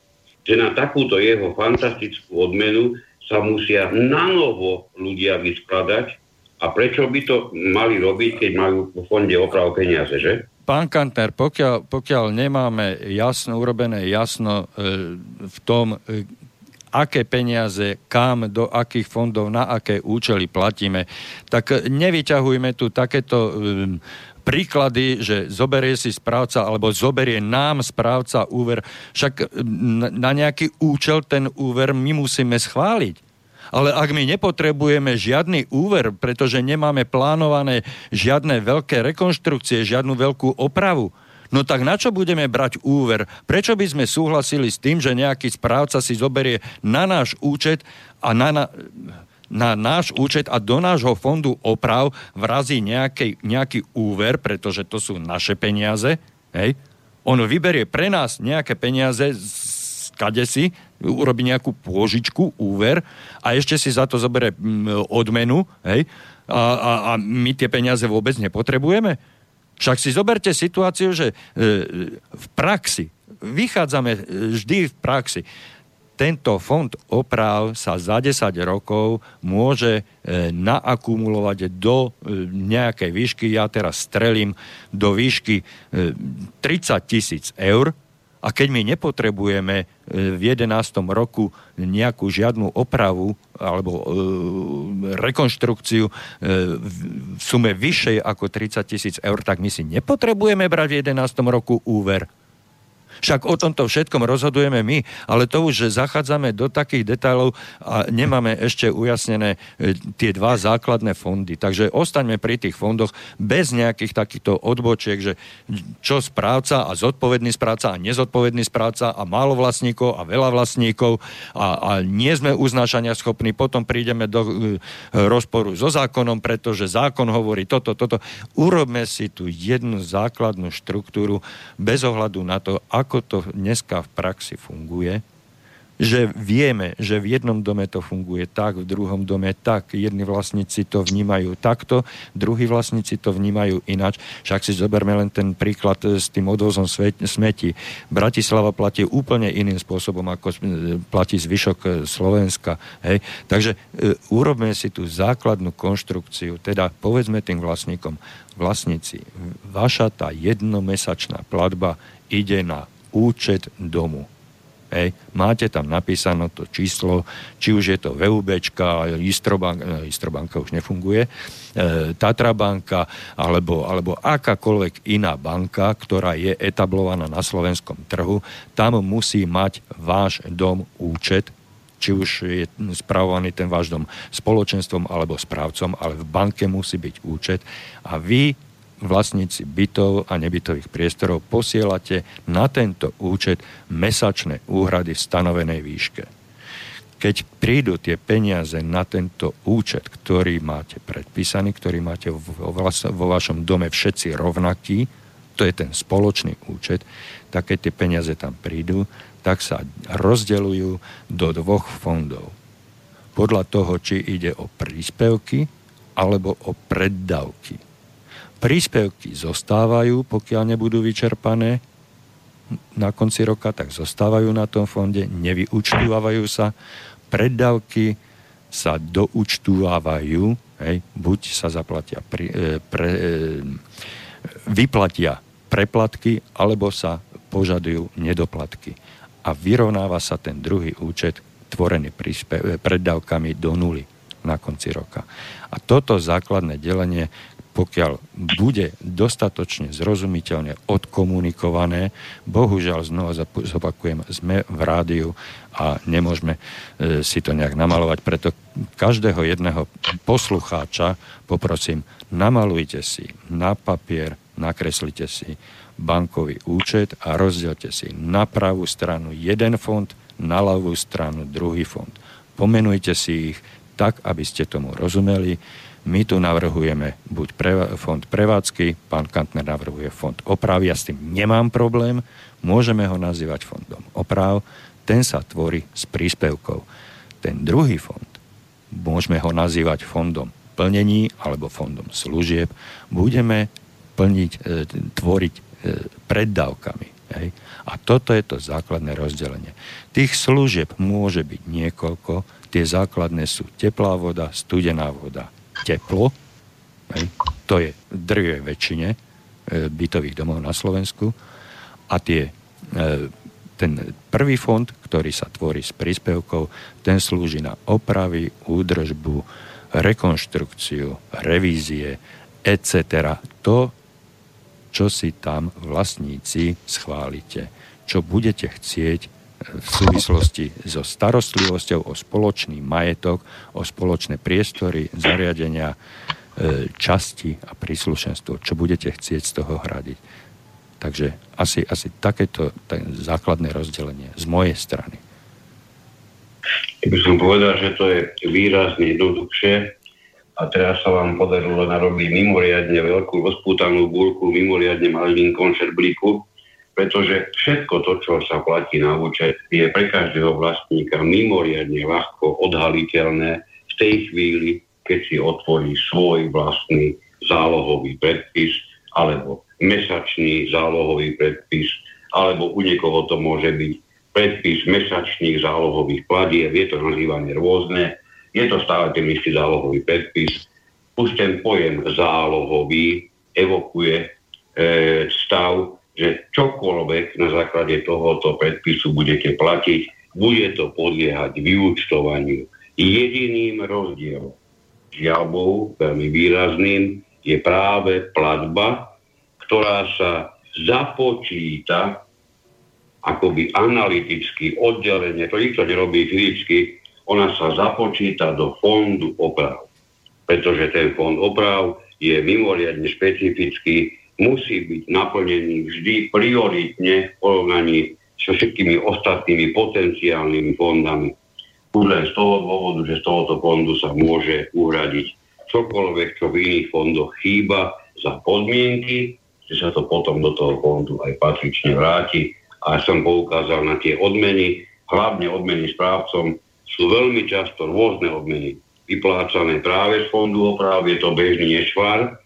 že na takúto jeho fantastickú odmenu sa musia nanovo ľudia vyskladať a prečo by to mali robiť, keď majú v fonde oprav peniaze, že? Pán Kantner, pokiaľ, pokiaľ nemáme jasno, urobené jasno e, v tom, e, aké peniaze, kam, do akých fondov, na aké účely platíme, tak nevyťahujme tu takéto e, príklady, že zoberie si správca alebo zoberie nám správca úver. Však na nejaký účel ten úver my musíme schváliť. Ale ak my nepotrebujeme žiadny úver, pretože nemáme plánované žiadne veľké rekonštrukcie, žiadnu veľkú opravu, No tak na čo budeme brať úver? Prečo by sme súhlasili s tým, že nejaký správca si zoberie na náš účet a na, na, na náš účet a do nášho fondu oprav vrazí nejaký, nejaký úver, pretože to sú naše peniaze, hej? On vyberie pre nás nejaké peniaze z kadesi, urobí nejakú pôžičku, úver a ešte si za to zoberie mm, odmenu, hej, a, a, a my tie peniaze vôbec nepotrebujeme. Však si zoberte situáciu, že e, v praxi, vychádzame e, vždy v praxi, tento fond oprav sa za 10 rokov môže e, naakumulovať do e, nejakej výšky, ja teraz strelím do výšky e, 30 tisíc eur, A keď my nepotrebujeme e, v 11. roku nejakú žiadnu opravu alebo e, rekonštrukciu e, v sume vyššej ako 30 tisíc eur, tak my si nepotrebujeme brať v 11. roku úver. Však o tomto všetkom rozhodujeme my, ale to už, že zachádzame do takých detailov a nemáme ešte ujasnené e, tie dva základné fondy. Takže ostaňme pri tých fondoch bez nejakých takýchto odbočiek, že čo správca a zodpovedný správca a nezodpovedný správca a málo vlastníkov a veľa vlastníkov a, a nie sme uznášania schopní, potom prídeme do e, rozporu so zákonom, pretože zákon hovorí toto, toto. Urobme si tu jednu základnú štruktúru bez ohľadu na to, ako ako to dneska v praxi funguje, že vieme, že v jednom dome to funguje tak, v druhom dome tak, jedni vlastníci to vnímajú takto, druhí vlastníci to vnímajú ináč. Však si zoberme len ten príklad s tým odvozom smeti. Bratislava platí úplne iným spôsobom, ako platí zvyšok e, Slovenska. Hej? Takže e, urobme si tú základnú konštrukciu, teda povedzme tým vlastníkom, vlastníci, vaša tá jednomesačná platba ide na účet domu. Hej. Máte tam napísané to číslo, či už je to VUB, Istrobanka, e, Istrobanka už nefunguje, e, Tatra banka, alebo, alebo akákoľvek iná banka, ktorá je etablovaná na slovenskom trhu, tam musí mať váš dom účet, či už je spravovaný ten váš dom spoločenstvom alebo správcom, ale v banke musí byť účet a vy vlastníci bytov a nebytových priestorov posielate na tento účet mesačné úhrady v stanovenej výške. Keď prídu tie peniaze na tento účet, ktorý máte predpísaný, ktorý máte vo, vo vašom dome všetci rovnaký, to je ten spoločný účet, tak keď tie peniaze tam prídu, tak sa rozdeľujú do dvoch fondov. Podľa toho, či ide o príspevky alebo o preddavky príspevky zostávajú, pokiaľ nebudú vyčerpané na konci roka, tak zostávajú na tom fonde, nevyučtovávajú sa, preddavky sa doučtovávajú, buď sa zaplatia, pri, e, pre, e, vyplatia preplatky, alebo sa požadujú nedoplatky. A vyrovnáva sa ten druhý účet tvorený príspe, preddavkami do nuly na konci roka. A toto základné delenie pokiaľ bude dostatočne zrozumiteľne odkomunikované, bohužiaľ znova zopakujem, sme v rádiu a nemôžeme e, si to nejak namalovať, preto každého jedného poslucháča poprosím, namalujte si na papier, nakreslite si bankový účet a rozdielte si na pravú stranu jeden fond, na ľavú stranu druhý fond. Pomenujte si ich tak, aby ste tomu rozumeli my tu navrhujeme buď pre, fond prevádzky, pán Kantner navrhuje fond opravy, ja s tým nemám problém, môžeme ho nazývať fondom oprav, ten sa tvorí z príspevkov. Ten druhý fond, môžeme ho nazývať fondom plnení alebo fondom služieb, budeme plniť, e, tvoriť e, preddávkami. Hej? A toto je to základné rozdelenie. Tých služieb môže byť niekoľko, tie základné sú teplá voda, studená voda, teplo, hej, to je drvej väčšine e, bytových domov na Slovensku a tie, e, ten prvý fond, ktorý sa tvorí s príspevkou, ten slúži na opravy, údržbu, rekonštrukciu, revízie, etc. To, čo si tam vlastníci schválite, čo budete chcieť v súvislosti so starostlivosťou o spoločný majetok, o spoločné priestory, zariadenia, e, časti a príslušenstvo, čo budete chcieť z toho hradiť. Takže asi, asi takéto základné rozdelenie z mojej strany. Keby som povedal, že to je výrazne jednoduchšie a teraz sa vám podarilo narobiť mimoriadne veľkú rozpútanú búrku, mimoriadne malým konšerblíku, pretože všetko to, čo sa platí na účet, je pre každého vlastníka mimoriadne ľahko odhaliteľné v tej chvíli, keď si otvorí svoj vlastný zálohový predpis alebo mesačný zálohový predpis, alebo u niekoho to môže byť predpis mesačných zálohových platieb, je to nazývané rôzne, je to stále ten istý zálohový predpis. Už ten pojem zálohový evokuje e, stav, že čokoľvek na základe tohoto predpisu budete platiť, bude to podliehať vyúčtovaniu. Jediným rozdielom, žiaľ veľmi výrazným, je práve platba, ktorá sa započíta akoby analyticky, oddelenie, to nikto nerobí fyzicky, ona sa započíta do fondu oprav. Pretože ten fond oprav je mimoriadne špecifický, musí byť naplnený vždy prioritne v porovnaní so všetkými ostatnými potenciálnymi fondami. Už len z toho dôvodu, že z tohoto fondu sa môže uhradiť čokoľvek, čo v iných fondoch chýba za podmienky, že sa to potom do toho fondu aj patrične vráti. A som poukázal na tie odmeny, hlavne odmeny správcom, sú veľmi často rôzne odmeny vyplácané práve z fondu oprav, je to bežný nešvar,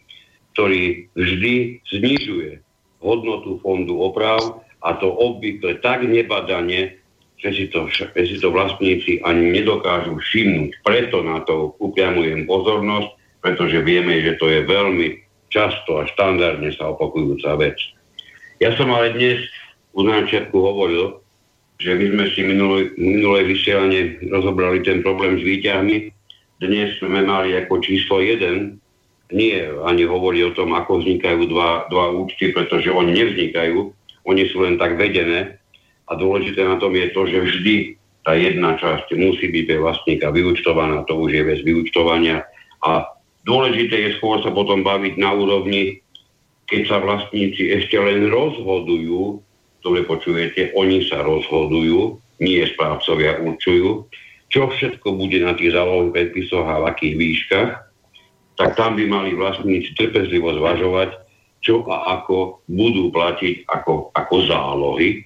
ktorý vždy znižuje hodnotu fondu oprav a to obvykle tak nebadane, že si to, že si to vlastníci ani nedokážu všimnúť. Preto na to upriamujem pozornosť, pretože vieme, že to je veľmi často a štandardne sa opakujúca vec. Ja som ale dnes už začiatku hovoril, že my sme si minulé, minulé vysielanie rozobrali ten problém s výťahmi dnes sme mali ako číslo 1, nie ani hovorí o tom, ako vznikajú dva, dva účty, pretože oni nevznikajú, oni sú len tak vedené. A dôležité na tom je to, že vždy tá jedna časť musí byť pre vlastníka vyučtovaná, to už je bez vyučtovania a dôležité je skôr sa potom baviť na úrovni, keď sa vlastníci ešte len rozhodujú, dobre počujete, oni sa rozhodujú, nie správcovia určujú, čo všetko bude na tých zálohových predpisoch a v akých výškach, tak tam by mali vlastníci trpezlivo zvažovať, čo a ako budú platiť ako, ako zálohy,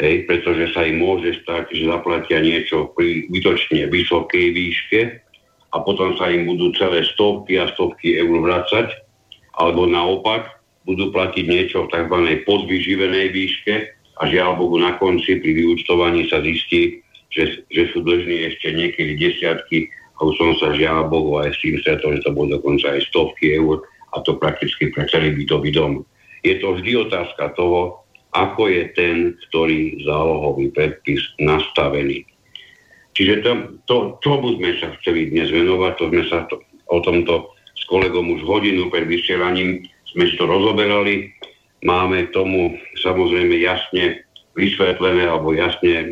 hej, pretože sa im môže stať, že zaplatia niečo pri vytočne vysokej výške a potom sa im budú celé stovky a stovky eur vracať, alebo naopak budú platiť niečo v tzv. podvyživenej výške a žiaľ Bohu na konci pri vyúčtovaní sa zistí, že, že sú dlžní ešte niekedy desiatky a už som sa žiaľ Bohu aj s tým stretol, že to bolo dokonca aj stovky eur a to prakticky pre celý bytový dom. Je to vždy otázka toho, ako je ten, ktorý zálohový predpis nastavený. Čiže to, to, čomu sme sa chceli dnes venovať, to sme sa to, o tomto s kolegom už hodinu pred vysielaním sme to rozoberali. Máme tomu samozrejme jasne vysvetlené alebo jasne e,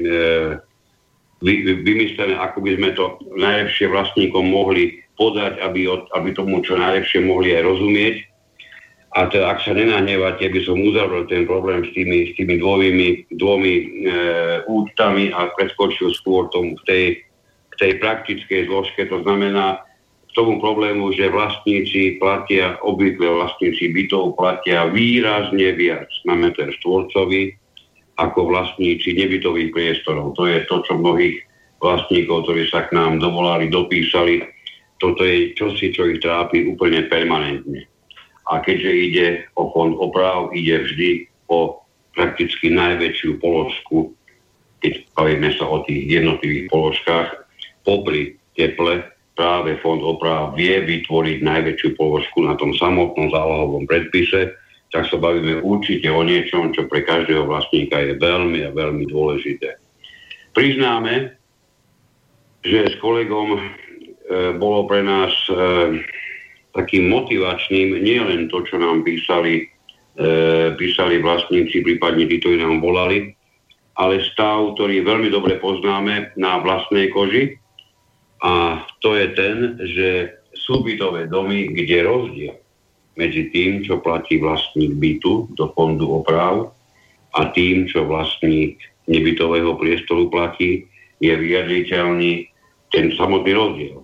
vy, vymyslené, ako by sme to najlepšie vlastníkom mohli podať, aby, od, aby tomu čo najlepšie mohli aj rozumieť. A teda, ak sa nenahnevate, by som uzavrel ten problém s tými, s tými dvomi, dvomi e, účtami a preskočil skôr tomu k tej, k tej praktickej zložke. To znamená k tomu problému, že vlastníci platia, obvykle vlastníci bytov platia výrazne viac na meter štvorcový, ako vlastníci nebytových priestorov. To je to, čo mnohých vlastníkov, ktorí sa k nám dovolali, dopísali. Toto je čosi, čo ich trápi úplne permanentne. A keďže ide o fond oprav, ide vždy o prakticky najväčšiu položku, keď bavíme sa o tých jednotlivých položkách, popri teple práve fond oprav vie vytvoriť najväčšiu položku na tom samotnom zálohovom predpise, tak sa bavíme určite o niečom, čo pre každého vlastníka je veľmi a veľmi dôležité. Priznáme, že s kolegom e, bolo pre nás e, takým motivačným nielen to, čo nám písali, e, písali vlastníci, prípadne tí, ktorí nám volali, ale stav, ktorý veľmi dobre poznáme na vlastnej koži a to je ten, že súbytové domy, kde rozdiel medzi tým, čo platí vlastník bytu do fondu oprav a tým, čo vlastník nebytového priestoru platí, je vyjadriteľný ten samotný rozdiel.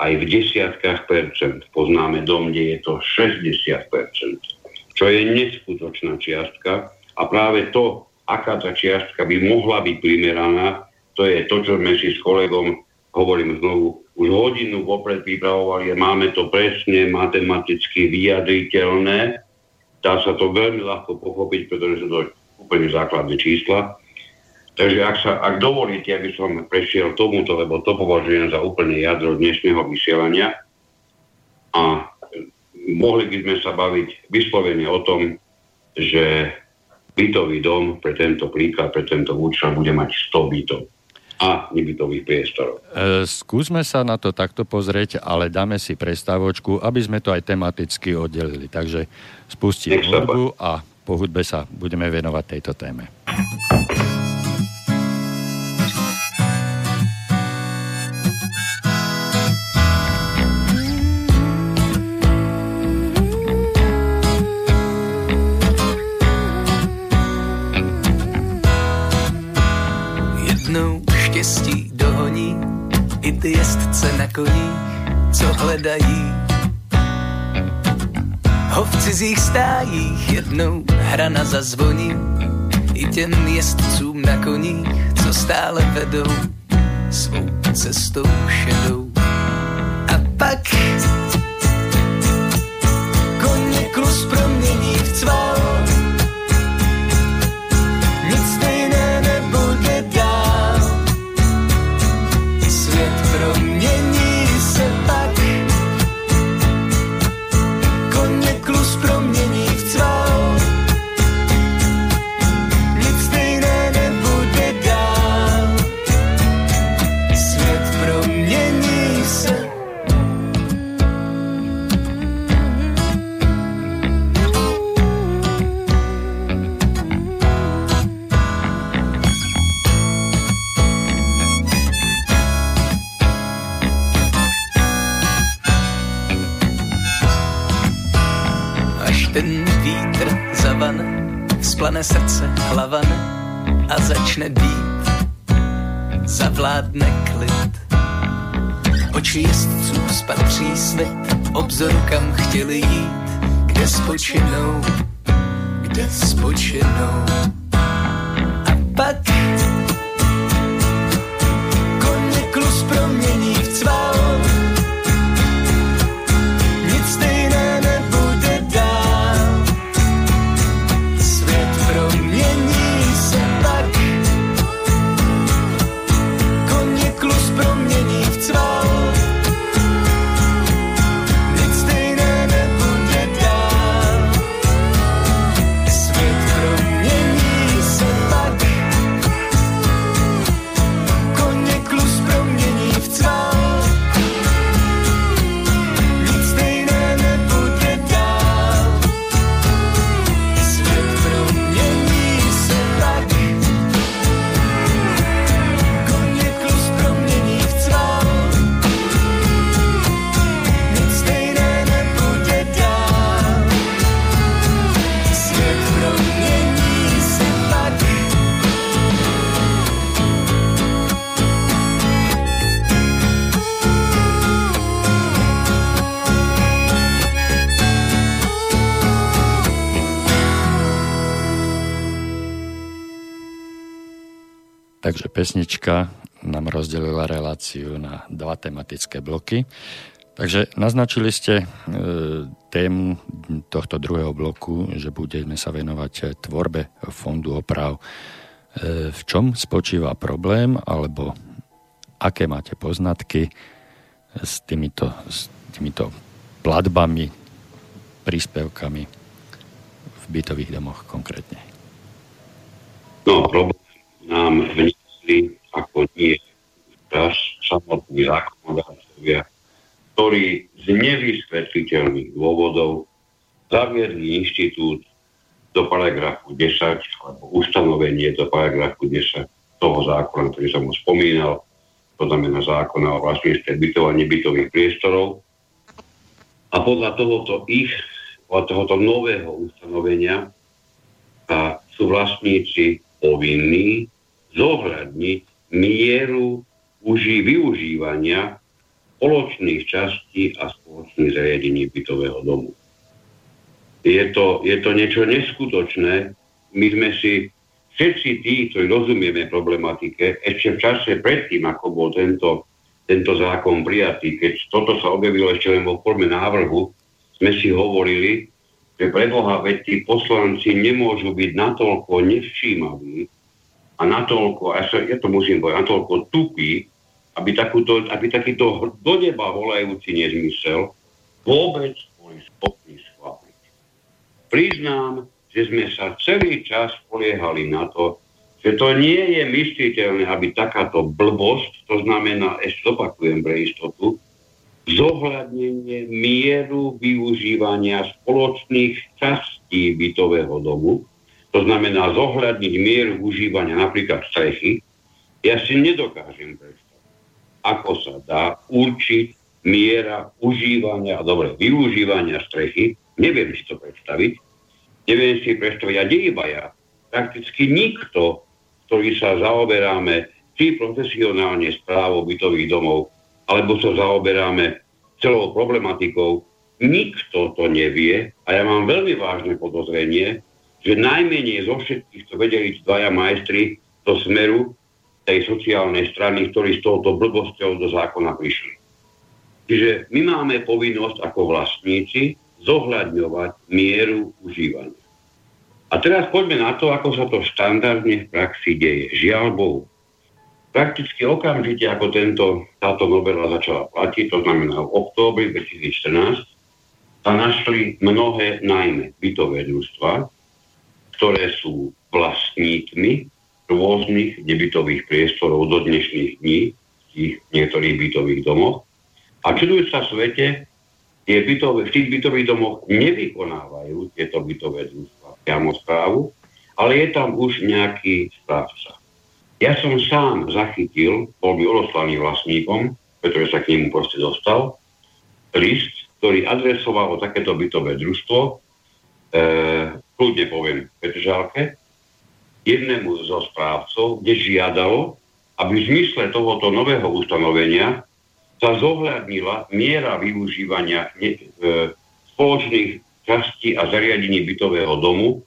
Aj v desiatkách percent poznáme dom, kde je to 60 percent, čo je neskutočná čiastka a práve to, aká tá čiastka by mohla byť primeraná, to je to, čo sme si s kolegom, hovorím znovu, už hodinu vopred pripravovali a máme to presne matematicky vyjadriteľné. Dá sa to veľmi ľahko pochopiť, pretože sú to úplne základné čísla. Takže ak, sa, ak dovolíte, aby som prešiel tomuto, lebo to považujem za úplne jadro dnešného vysielania a mohli by sme sa baviť vyslovene o tom, že bytový dom pre tento príklad, pre tento účel bude mať 100 bytov a nebytových priestorov. E, skúsme sa na to takto pozrieť, ale dáme si prestávočku, aby sme to aj tematicky oddelili. Takže spustím hudbu a po hudbe sa budeme venovať tejto téme. Ty jezdce na koních, co hledají. Ho v cizích stájích jednou hrana zazvoní i těm jezdcům na koních, co stále vedou svou cestou šedou. A pak koně klus promění v cval chtěli jít, kde spočinou, kde spočinou. Takže pesnička nám rozdelila reláciu na dva tematické bloky. Takže naznačili ste e, tému tohto druhého bloku, že budeme sa venovať tvorbe fondu oprav. E, v čom spočíva problém, alebo aké máte poznatky s týmito, s týmito platbami, príspevkami v bytových domoch konkrétne? No, problém nám vymyslí, ako nie raz samotní zákonodárcovia, ktorí z nevysvetliteľných dôvodov zaviedli inštitút do paragrafu 10, alebo ustanovenie do paragrafu 10 toho zákona, ktorý som mu spomínal, to znamená zákona o vlastníctve bytov a nebytových priestorov. A podľa tohoto ich, podľa tohoto nového ustanovenia a sú vlastníci povinní zohľadniť mieru uží využívania spoločných častí a spoločných zariadení bytového domu. Je to, je to niečo neskutočné. My sme si všetci tí, ktorí rozumieme problematike, ešte v čase predtým, ako bol tento, tento zákon prijatý, keď toto sa objavilo ešte len vo forme návrhu, sme si hovorili, že preboha, veď tí poslanci nemôžu byť natoľko nevšímaví, a natoľko, a ja to musím povedať, natoľko tupý, aby, takúto, aby takýto do neba volajúci nezmysel vôbec boli schopní schváliť. Priznám, že sme sa celý čas poliehali na to, že to nie je mysliteľné, aby takáto blbosť, to znamená, ešte opakujem pre istotu, zohľadnenie mieru využívania spoločných častí bytového domu, to znamená zohľadniť mieru užívania napríklad strechy, ja si nedokážem predstaviť, ako sa dá určiť miera užívania, dobre, využívania strechy, neviem si to predstaviť, neviem si predstaviť, a iba ja, prakticky nikto ktorý sa zaoberáme či profesionálne správou bytových domov, alebo sa zaoberáme celou problematikou, nikto to nevie. A ja mám veľmi vážne podozrenie, že najmenej zo všetkých to vedeli dvaja majstri do smeru tej sociálnej strany, ktorí s touto blbosťou do zákona prišli. Čiže my máme povinnosť ako vlastníci zohľadňovať mieru užívania. A teraz poďme na to, ako sa to štandardne v praxi deje. Žiaľ Bohu. Prakticky okamžite, ako tento, táto novela začala platiť, to znamená v októbri 2014, sa našli mnohé najmä bytové družstva, ktoré sú vlastníkmi rôznych nebytových priestorov do dnešných dní v tých niektorých bytových domoch. A čudujú sa svete, tie bytové, v tých bytových domoch nevykonávajú tieto bytové družstva priamo správu, ale je tam už nejaký správca. Ja som sám zachytil, bol by odoslaný vlastníkom, pretože sa k nemu proste dostal, list, ktorý adresoval takéto bytové družstvo, kľudne poviem Petržálke, jednému zo správcov, kde žiadalo, aby v zmysle tohoto nového ustanovenia sa zohľadnila miera využívania ne, e, spoločných časti a zariadení bytového domu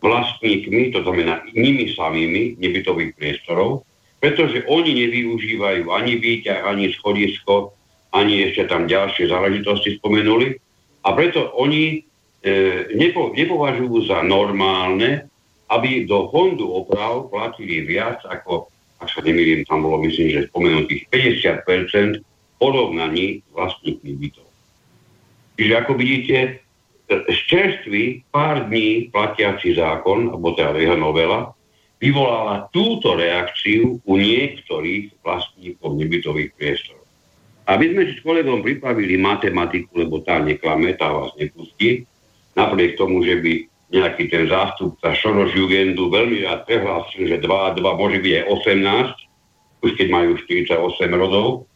vlastníkmi, to znamená nimi samými nebytových priestorov, pretože oni nevyužívajú ani výťah, ani schodisko, ani ešte tam ďalšie záležitosti spomenuli. A preto oni e, nepo, nepovažujú za normálne, aby do fondu oprav platili viac ako, ak sa nemýlim, tam bolo myslím, že spomenutých 50% porovnaní vlastníkmi bytov. Čiže ako vidíte, z čerstvý pár dní platiaci zákon, alebo teda jeho novela, vyvolala túto reakciu u niektorých vlastníkov nebytových priestorov. Aby sme si s kolegom pripravili matematiku, lebo tá neklame, tá vás nepustí, napriek tomu, že by nejaký ten zástupca Šoroš Jugendu veľmi rád prehlásil, že 2 a 2 môže byť aj 18, už keď majú 48 rodov,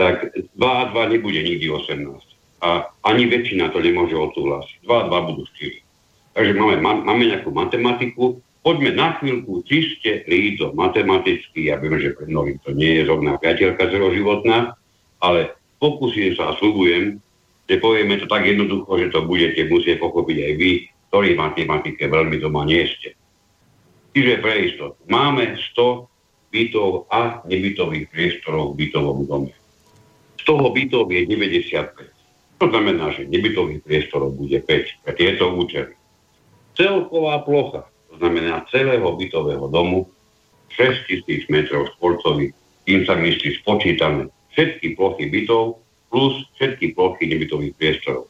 tak 2 a 2 nebude nikdy 18 a ani väčšina to nemôže odsúhlasiť. 2 a 2 budú 4. Takže máme, máme nejakú matematiku, poďme na chvíľku čiste líto matematicky, ja viem, že pre mnohých to nie je rovná priateľka celoživotná, ale pokúsim sa a slúbujem, že povieme to tak jednoducho, že to budete musieť pochopiť aj vy, ktorí matematike veľmi doma nie ste. Čiže pre istotu. Máme 100 bytov a nebytových priestorov v bytovom dome. Z toho bytov je 95. To znamená, že nebytových priestorov bude 5 pre tieto účely. Celková plocha, to znamená celého bytového domu, 6000 m štvorcových, tým sa myslí spočítané všetky plochy bytov plus všetky plochy nebytových priestorov.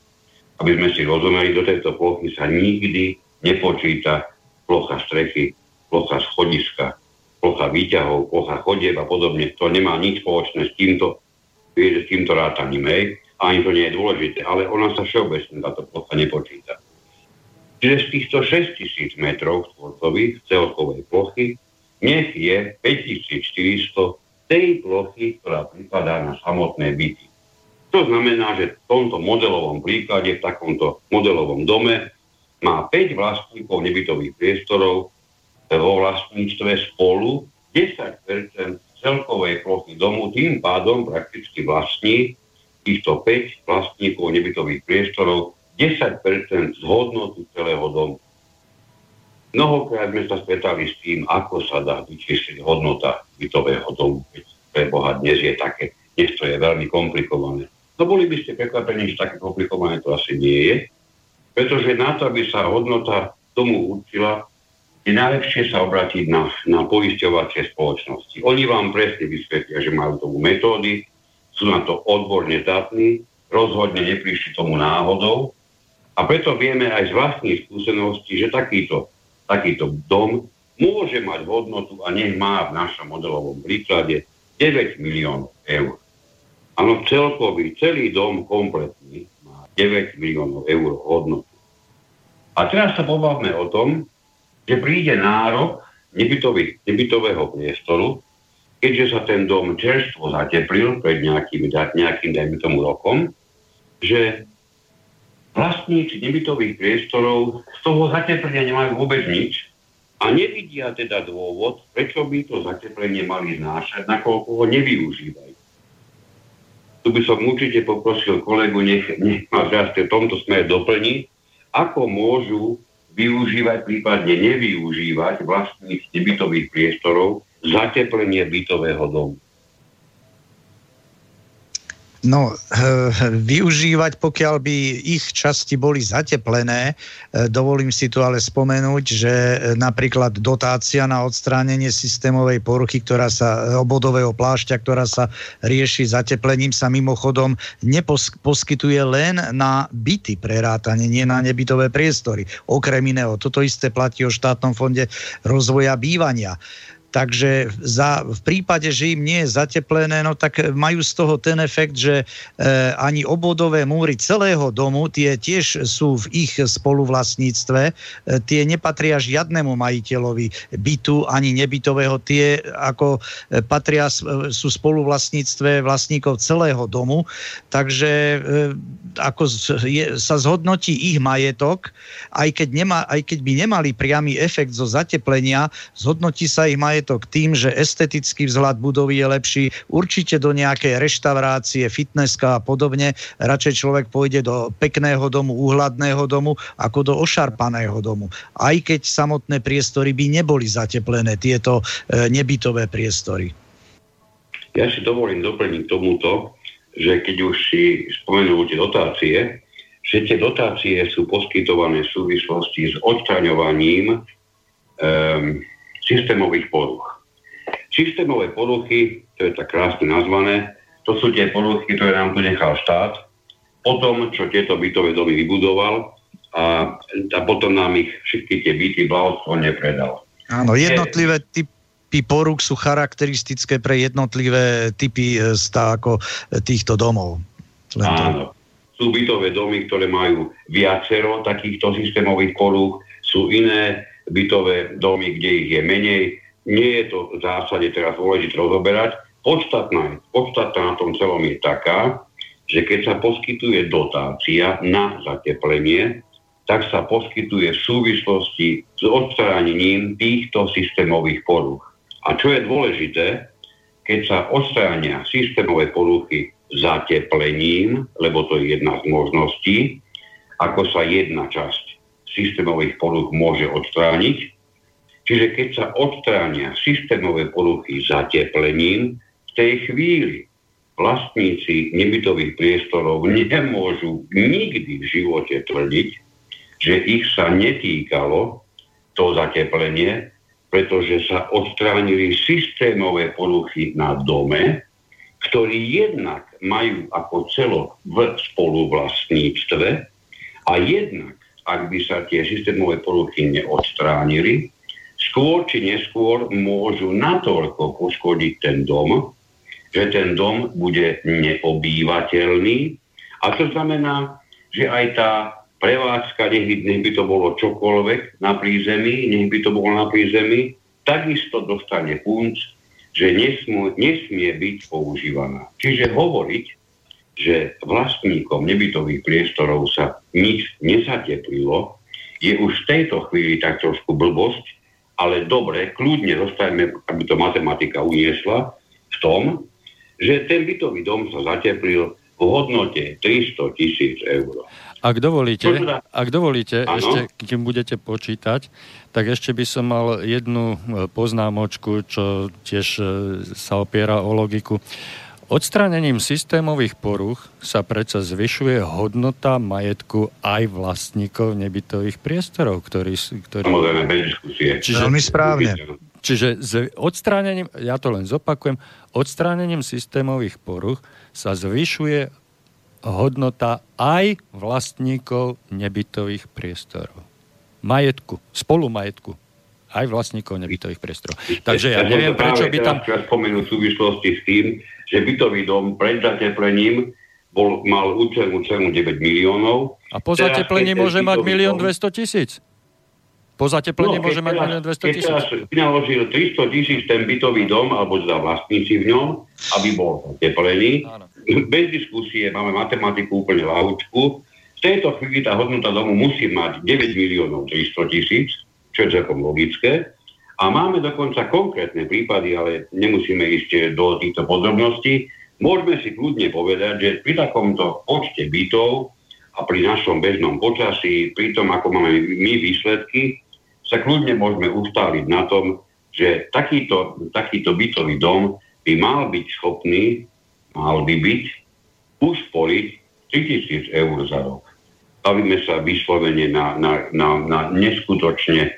Aby sme si rozumeli, do tejto plochy sa nikdy nepočíta plocha strechy, plocha schodiska, plocha výťahov, plocha chodieb a podobne. To nemá nič spoločné s týmto, s týmto rátaním. Hej ani to nie je dôležité, ale ona sa všeobecne táto plocha nepočíta. Čiže z týchto 6000 metrov štvorcových celkovej plochy nech je 5400 tej plochy, ktorá pripadá na samotné byty. To znamená, že v tomto modelovom príklade, v takomto modelovom dome má 5 vlastníkov nebytových priestorov vo vlastníctve spolu 10% celkovej plochy domu, tým pádom prakticky vlastní týchto 5 vlastníkov nebytových priestorov 10% z hodnoty celého domu. Mnohokrát sme sa stretali s tým, ako sa dá vyčísliť hodnota bytového domu, keď pre Boha dnes je také, dnes je veľmi komplikované. No boli by ste prekvapení, že také komplikované to asi nie je, pretože na to, aby sa hodnota domu určila, je najlepšie sa obratiť na, na poisťovacie spoločnosti. Oni vám presne vysvetlia, že majú tomu metódy, sú na to odborne zdatní, rozhodne neprišli tomu náhodou A preto vieme aj z vlastných skúseností, že takýto, takýto dom môže mať hodnotu a nech má v našom modelovom príklade 9 miliónov eur. Áno, celkový, celý dom kompletný má 9 miliónov eur hodnotu. A teraz sa pobavme o tom, že príde nárok nebytového priestoru, keďže sa ten dom čerstvo zateplil pred nejakým, nejakým dajme tomu rokom, že vlastníci nebytových priestorov z toho zateplenia nemajú vôbec nič a nevidia teda dôvod, prečo by to zateplenie mali znášať, nakoľko ho nevyužívajú. Tu by som určite poprosil kolegu, nech, nech ma v tomto smere doplní, ako môžu využívať, prípadne nevyužívať vlastných nebytových priestorov zateplenie bytového domu. No, eh, využívať, pokiaľ by ich časti boli zateplené, eh, dovolím si tu ale spomenúť, že eh, napríklad dotácia na odstránenie systémovej poruchy, ktorá sa, obodového plášťa, ktorá sa rieši zateplením, sa mimochodom neposkytuje len na byty prerátanie, nie na nebytové priestory. Okrem iného, toto isté platí o štátnom fonde rozvoja bývania. Takže za, v prípade, že im nie je zateplené, no tak majú z toho ten efekt, že e, ani obvodové múry celého domu, tie tiež sú v ich spoluvlastníctve, e, tie nepatria žiadnemu majiteľovi bytu ani nebytového, tie ako e, patria, e, sú spoluvlastníctve vlastníkov celého domu, takže e, ako je, sa zhodnotí ich majetok, aj keď, nemá, aj keď by nemali priamy efekt zo zateplenia, zhodnotí sa ich majetok majetok tým, že estetický vzhľad budovy je lepší, určite do nejakej reštaurácie, fitnesska a podobne. Radšej človek pôjde do pekného domu, úhladného domu, ako do ošarpaného domu. Aj keď samotné priestory by neboli zateplené, tieto e, nebytové priestory. Ja si dovolím doplniť tomuto, že keď už si spomenul tie dotácie, že tie dotácie sú poskytované v súvislosti s odstraňovaním um, systémových poruch. Systémové poruchy, to je tak krásne nazvané, to sú tie poruchy, ktoré nám tu nechal štát, potom, čo tieto bytové domy vybudoval a, a potom nám ich všetky tie byty blahostvo nepredal. Áno, jednotlivé typy porúk sú charakteristické pre jednotlivé typy e, stá, ako e, týchto domov. Len Áno. Sú bytové domy, ktoré majú viacero takýchto systémových porúch, sú iné bytové domy, kde ich je menej. Nie je to v zásade teraz dôležité rozoberať. Podstatná, podstatná na tom celom je taká, že keď sa poskytuje dotácia na zateplenie, tak sa poskytuje v súvislosti s odstránením týchto systémových poruch. A čo je dôležité, keď sa odstránia systémové poruchy zateplením, lebo to je jedna z možností, ako sa jedna časť systémových poruch môže odstrániť. Čiže keď sa odstránia systémové poruchy zateplením, v tej chvíli vlastníci nebytových priestorov nemôžu nikdy v živote tvrdiť, že ich sa netýkalo to zateplenie, pretože sa odstránili systémové poruchy na dome, ktorí jednak majú ako celo v spoluvlastníctve a jednak ak by sa tie systémové poruchy neodstránili, skôr či neskôr môžu natoľko poškodiť ten dom, že ten dom bude neobývateľný. A to znamená, že aj tá prevádzka, nech by, nech by to bolo čokoľvek na prízemí, nech by to bolo na prízemí, takisto dostane punc, že nesmú, nesmie byť používaná. Čiže hovoriť, že vlastníkom nebytových priestorov sa nič nezateplilo, je už v tejto chvíli tak trošku blbosť, ale dobre, kľudne zostajeme, aby to matematika uniesla, v tom, že ten bytový dom sa zateplil v hodnote 300 tisíc eur. Ak dovolíte, ak dovolíte ešte, kým budete počítať, tak ešte by som mal jednu e, poznámočku, čo tiež e, sa opiera o logiku. Odstránením systémových poruch sa predsa zvyšuje hodnota majetku aj vlastníkov nebytových priestorov, ktorí... ktorí... Čiže, Veľmi správne. Čiže s odstránením, ja to len zopakujem, odstránením systémových poruch sa zvyšuje hodnota aj vlastníkov nebytových priestorov. Majetku, spolumajetku aj vlastníkov nebytových priestorov. Takže ja neviem, prečo by tam... Ja spomenúť v súvislosti s tým, že bytový dom pred zateplením bol, mal účelnú cenu 9 miliónov. A po zateplení môže mať 1 200 tisíc. Po zateplení no, môže mať 1 200 tisíc. Keď vynaložil 300 tisíc ten bytový dom, alebo teda vlastníci v ňom, aby bol zateplený, Áno. bez diskusie, máme matematiku úplne láhučku, v tejto chvíli tá hodnota domu musí mať 9 miliónov 300 tisíc, čo je celkom logické. A máme dokonca konkrétne prípady, ale nemusíme ísť do týchto podrobností. Môžeme si kľudne povedať, že pri takomto počte bytov a pri našom bežnom počasí, pri tom, ako máme my výsledky, sa kľudne môžeme ustáliť na tom, že takýto, takýto bytový dom by mal byť schopný, mal by byť, usporiť 3000 eur za rok. Bavíme sa vyslovene na, na, na, na neskutočne e,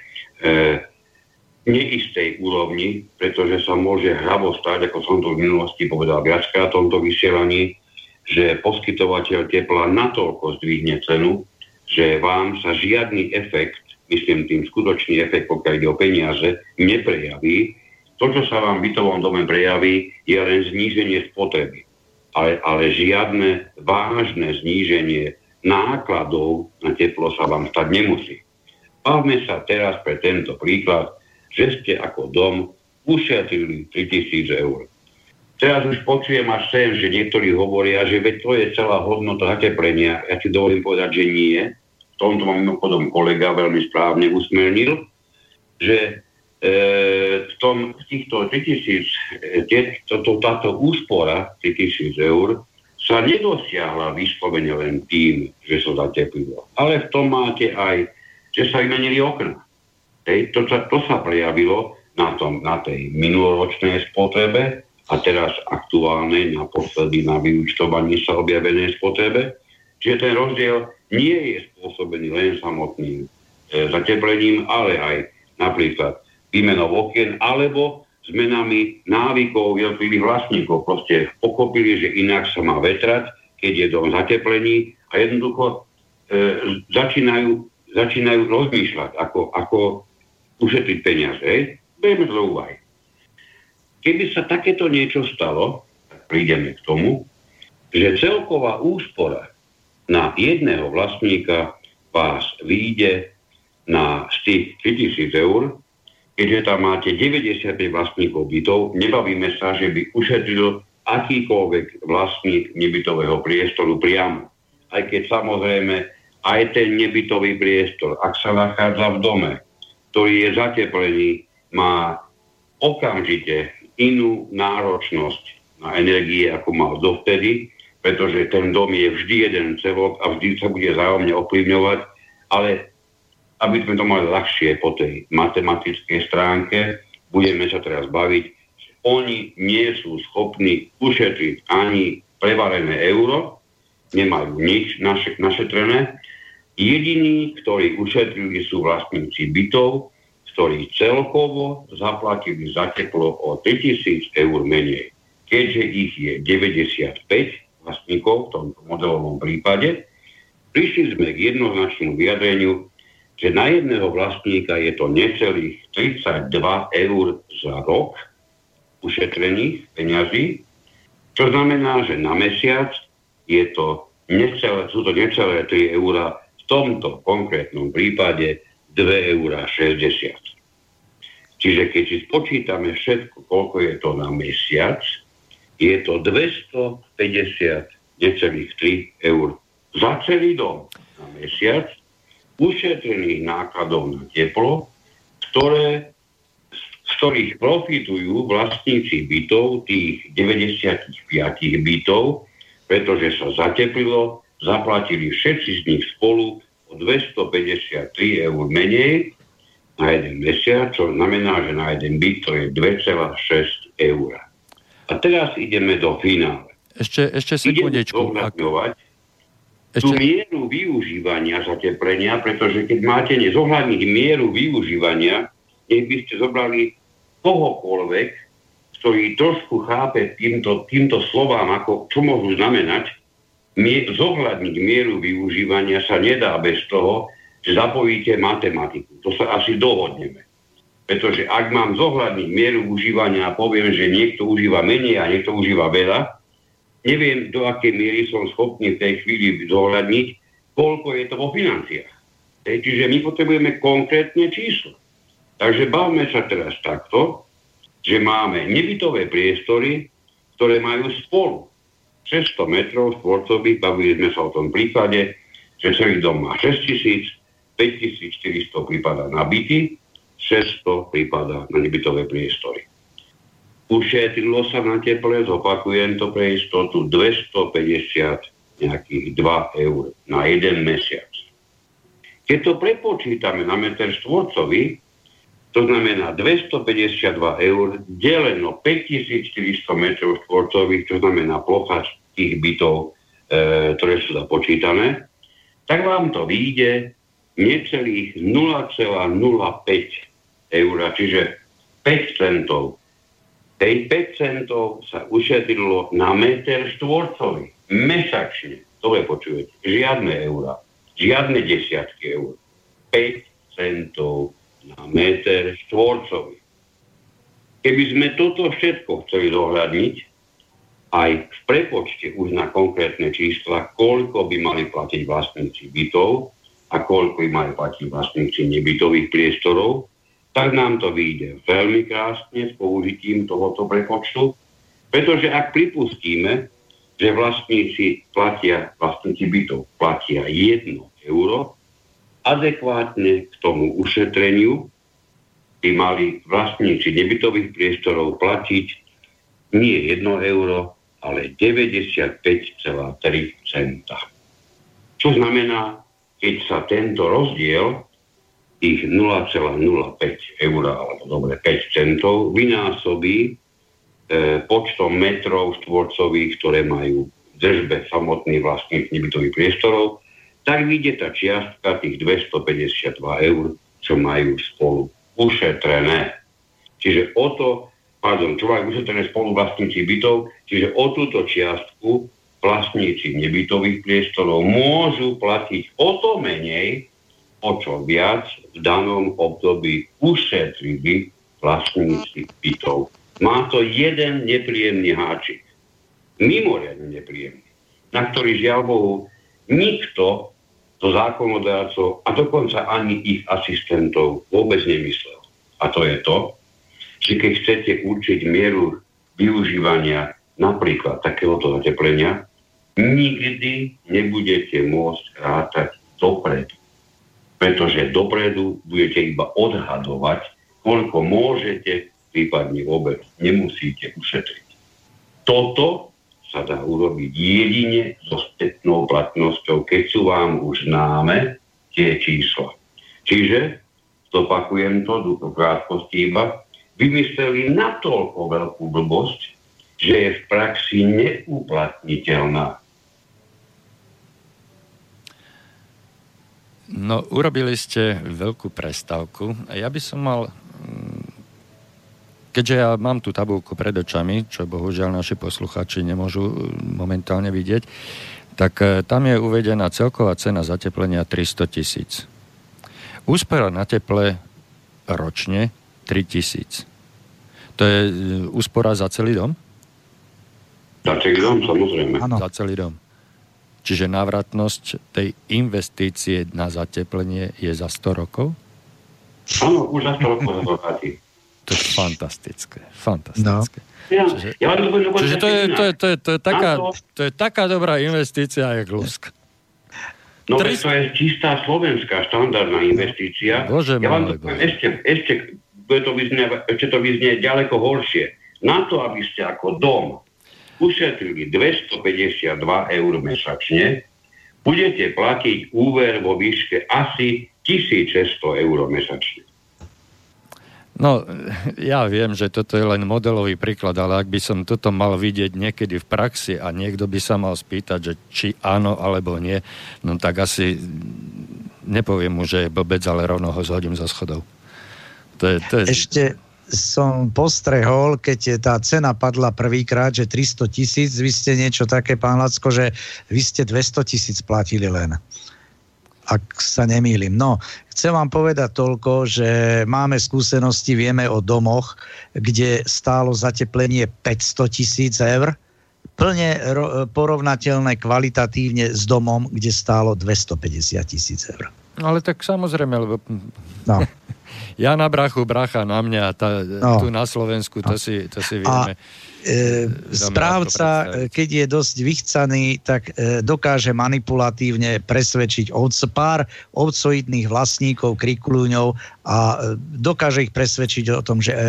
neistej úrovni, pretože sa môže hravo stať, ako som to v minulosti povedal viackrát v tomto vysielaní, že poskytovateľ tepla natoľko zdvihne cenu, že vám sa žiadny efekt, myslím tým skutočný efekt, pokiaľ ide o peniaze, neprejaví. To, čo sa vám v bytovom dome prejaví, je len zníženie spotreby. Ale, ale žiadne vážne zníženie nákladov na teplo sa vám stať nemusí. Bavme sa teraz pre tento príklad že ste ako dom ušetrili 3000 eur. Teraz už počujem až sem, že niektorí hovoria, že veď to je celá hodnota zateplenia. Ja ti dovolím povedať, že nie. V tomto mám mimochodom kolega veľmi správne usmernil, že e, v, tom, týchto 3000, tie, to, to, táto úspora 3000 eur sa nedosiahla vyslovene len tým, že sa zateplilo. Ale v tom máte aj, že sa vymenili okna. Hej, to, sa, to sa prejavilo na, tom, na tej minuloročnej spotrebe a teraz aktuálnej naposledy na vyučtovaní sa objavenej spotrebe. Čiže ten rozdiel nie je spôsobený len samotným e, zateplením, ale aj napríklad výmenou okien alebo zmenami návykov jednotlivých vlastníkov. Proste pochopili, že inak sa má vetrať, keď je dom zateplení a jednoducho e, začínajú, začínajú rozmýšľať, ako, ako ušetriť peniaze. Bejme to do úvahy. Keby sa takéto niečo stalo, tak prídeme k tomu, že celková úspora na jedného vlastníka vás vyjde na z tých 3000 eur, keďže tam máte 95 vlastníkov bytov, nebavíme sa, že by ušetril akýkoľvek vlastník nebytového priestoru priamo. Aj keď samozrejme aj ten nebytový priestor, ak sa nachádza v dome, ktorý je zateplený, má okamžite inú náročnosť na energie, ako mal dovtedy, pretože ten dom je vždy jeden celok a vždy sa bude zájomne ovplyvňovať, ale aby sme to mali ľahšie po tej matematickej stránke, budeme sa teraz baviť, oni nie sú schopní ušetriť ani prevarené euro, nemajú nič naše, našetrené, Jediní, ktorí ušetrili, sú vlastníci bytov, ktorí celkovo zaplatili za teplo o 3000 eur menej. Keďže ich je 95 vlastníkov v tomto modelovom prípade, prišli sme k jednoznačnému vyjadreniu, že na jedného vlastníka je to necelých 32 eur za rok ušetrených peňazí, čo znamená, že na mesiac je to necelé, sú to necelé 3 eur v tomto konkrétnom prípade 2,60 eur. Čiže keď si spočítame všetko, koľko je to na mesiac, je to 250 necelých 3 eur za celý dom na mesiac, ušetrených nákladov na teplo, ktoré, z ktorých profitujú vlastníci bytov, tých 95 bytov, pretože sa zateplilo, zaplatili všetci z nich spolu 253 eur menej na jeden mesiac, čo znamená, že na jeden byt to je 2,6 eur. A teraz ideme do finále. Ešte, ešte sekundečku. Ak... Ešte... tú mieru využívania zateplenia, pretože keď máte nezohľadniť mieru využívania, nech by ste zobrali kohokoľvek, ktorý trošku chápe týmto, týmto slovám, ako čo môžu znamenať, zohľadniť mieru využívania sa nedá bez toho, že zapojíte matematiku. To sa asi dohodneme. Pretože ak mám zohľadniť mieru užívania a poviem, že niekto užíva menej a niekto užíva veľa, neviem, do akej miery som schopný v tej chvíli zohľadniť, koľko je to vo financiách. Čiže my potrebujeme konkrétne číslo. Takže bavme sa teraz takto, že máme nebytové priestory, ktoré majú spolu 600 metrov štvorcových, bavili sme sa o tom príklade, že celý dom má 6 tisíc, 5400 prípada na byty, 600 prípada na nebytové priestory. Ušetrilo sa na teple, zopakujem to pre istotu, 250 nejakých 2 eur na jeden mesiac. Keď to prepočítame na meter štvorcový, to znamená 252 eur deleno 5400 metrov štvorcových, to znamená plocha tých bytov, e, ktoré sú započítané, tak vám to vyjde necelých 0,05 eur, čiže 5 centov. Tej 5 centov sa ušetrilo na meter štvorcový mesačne. To je počujete. Žiadne eura. Žiadne desiatky eur. 5 centov na meter štvorcový. Keby sme toto všetko chceli dohľadniť, aj v prepočte už na konkrétne čísla, koľko by mali platiť vlastníci bytov a koľko by mali platiť vlastníci nebytových priestorov, tak nám to vyjde veľmi krásne s použitím tohoto prepočtu, pretože ak pripustíme, že vlastníci platia, vlastníci bytov platia 1 euro, adekvátne k tomu ušetreniu by mali vlastníci nebytových priestorov platiť nie 1 euro, ale 95,3 centa. Čo znamená, keď sa tento rozdiel tých 0,05 eur, alebo dobre 5 centov, vynásobí e, počtom metrov štvorcových, ktoré majú držbe samotný vlastník nebytových priestorov, tak vyjde tá čiastka tých 252 eur, čo majú spolu ušetrené. Čiže o to, pardon, čo majú ušetrené spolu vlastníci bytov, čiže o túto čiastku vlastníci nebytových priestorov môžu platiť o to menej, o čo viac v danom období ušetrili vlastníci bytov. Má to jeden nepríjemný háčik. Mimoriadne nepríjemný. Na ktorý žiaľ Bohu nikto to zákonodárcov a dokonca ani ich asistentov vôbec nemyslel. A to je to, že keď chcete určiť mieru využívania napríklad takéhoto zateplenia, nikdy nebudete môcť rátať dopredu. Pretože dopredu budete iba odhadovať, koľko môžete, prípadne vôbec nemusíte ušetriť. Toto sa dá urobiť jedine so spätnou platnosťou, keď sú vám už známe tie čísla. Čiže, zopakujem to v krátkosti iba, vymysleli natoľko veľkú blbosť, že je v praxi neuplatniteľná. No, urobili ste veľkú prestávku. Ja by som mal keďže ja mám tú tabulku pred očami, čo bohužiaľ naši posluchači nemôžu e, momentálne vidieť, tak e, tam je uvedená celková cena zateplenia 300 tisíc. Úspora na teple ročne 3 tisíc. To je e, úspora za celý dom? Za celý dom, samozrejme. Ano. Za celý dom. Čiže návratnosť tej investície na zateplenie je za 100 rokov? Áno, už za 100 rokov to je fantastické. Fantastické. No. Čiže, čiže to, je, to, je, to, je, to, je taká, to je taká dobrá investícia, jak Lusk. No Tri... to je čistá slovenská štandardná investícia. Bože ja vám to poviem, ešte, ešte, to vyznie, ešte to vyznie ďaleko horšie. Na to, aby ste ako dom ušetrili 252 eur mesačne, budete platiť úver vo výške asi 1600 eur mesačne. No, ja viem, že toto je len modelový príklad, ale ak by som toto mal vidieť niekedy v praxi a niekto by sa mal spýtať, že či áno alebo nie, no tak asi nepoviem mu, že je blbec, ale rovno ho zhodím za schodov. To je, to je... Ešte, som postrehol, keď tá cena padla prvýkrát, že 300 tisíc, vy ste niečo také, pán Lacko, že vy ste 200 tisíc platili len. Ak sa nemýlim. No, chcem vám povedať toľko, že máme skúsenosti, vieme o domoch, kde stálo zateplenie 500 tisíc eur, plne ro- porovnateľné kvalitatívne s domom, kde stálo 250 tisíc eur. Ale tak samozrejme, lebo no. [LAUGHS] ja na brachu, bracha na mňa, tá, no. tu na Slovensku, to, no. si, to si vieme. A správca, keď je dosť vychcaný, tak e, dokáže manipulatívne presvedčiť ovc, pár ovcoidných vlastníkov, krikulúňov a e, dokáže ich presvedčiť o tom, že e,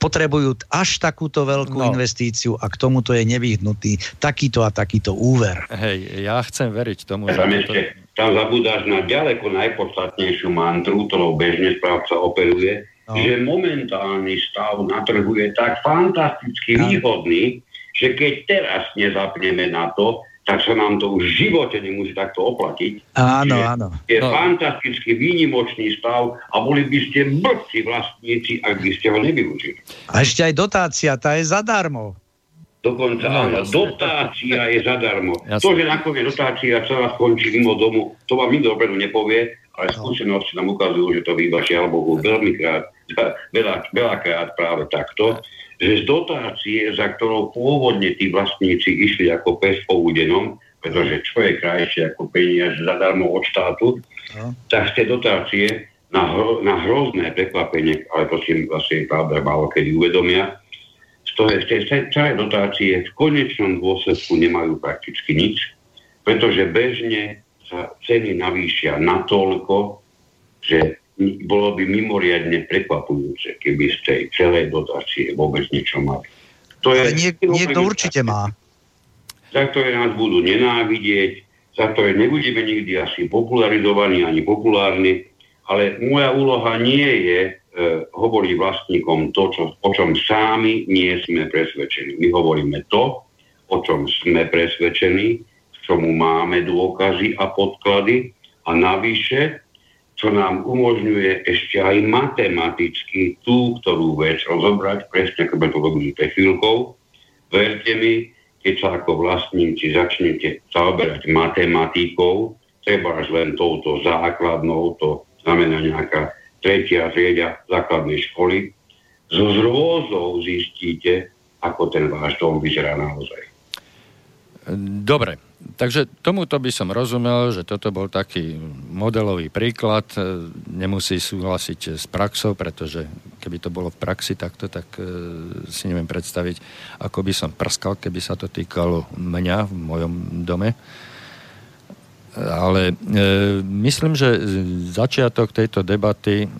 potrebujú až takúto veľkú no. investíciu a k tomuto je nevyhnutý takýto a takýto úver. Hej, ja chcem veriť tomu, že... Tam, ešte, tam zabúdaš na ďaleko najpodstatnejšiu mantru, ktorou bežne správca operuje, no. že momentálny stav na trhu je tak fantasticky no. výhodný, že keď teraz nezapneme na to, tak sa nám to už v živote nemusí takto oplatiť. Áno, Čiže áno. Je no. fantasticky výnimočný stav a boli by ste blbci vlastníci, ak by ste ho nevyužili. A ešte aj dotácia, tá je zadarmo. Dokonca no, áno, dotácia je zadarmo. Jasne. To, že nakoniec dotácia celá skončí mimo domu, to vám nikto dopredu nepovie, ale no. skúsenosti nám ukazujú, že to býva žiaľ Bohu veľmi krát veľa, veľakrát práve takto, že z dotácie, za ktorou pôvodne tí vlastníci išli ako pes po údenom, pretože čo je krajšie ako peniaze zadarmo od štátu, no. tak z tej dotácie na, hro, na hrozné prekvapenie, ale to si vlastne pravda málo kedy uvedomia, z, toho, z tej celej dotácie v konečnom dôsledku nemajú prakticky nič, pretože bežne sa ceny navýšia natoľko, že bolo by mimoriadne prekvapujúce, keby z tej celej dotácie vôbec niečo mali. To je, niek- niekto určite má. Za ktoré nás budú nenávidieť, za ktoré nebudeme nikdy asi popularizovaní ani populárni, ale moja úloha nie je e, hovoriť vlastníkom to, čo, o čom sami nie sme presvedčení. My hovoríme to, o čom sme presvedčení, k čomu máme dôkazy a podklady a navyše čo nám umožňuje ešte aj matematicky tú, ktorú vec rozobrať, presne ako to robili pre chvíľkou. Verte mi, keď sa ako vlastníci začnete zaoberať matematikou, treba až len touto základnou, to znamená nejaká tretia trieda základnej školy, so zrôzou zistíte, ako ten váš dom vyzerá naozaj. Dobre, takže tomuto by som rozumel, že toto bol taký modelový príklad. E, nemusí súhlasiť s praxou, pretože keby to bolo v praxi takto, tak e, si neviem predstaviť, ako by som prskal, keby sa to týkalo mňa v mojom dome. Ale e, myslím, že začiatok tejto debaty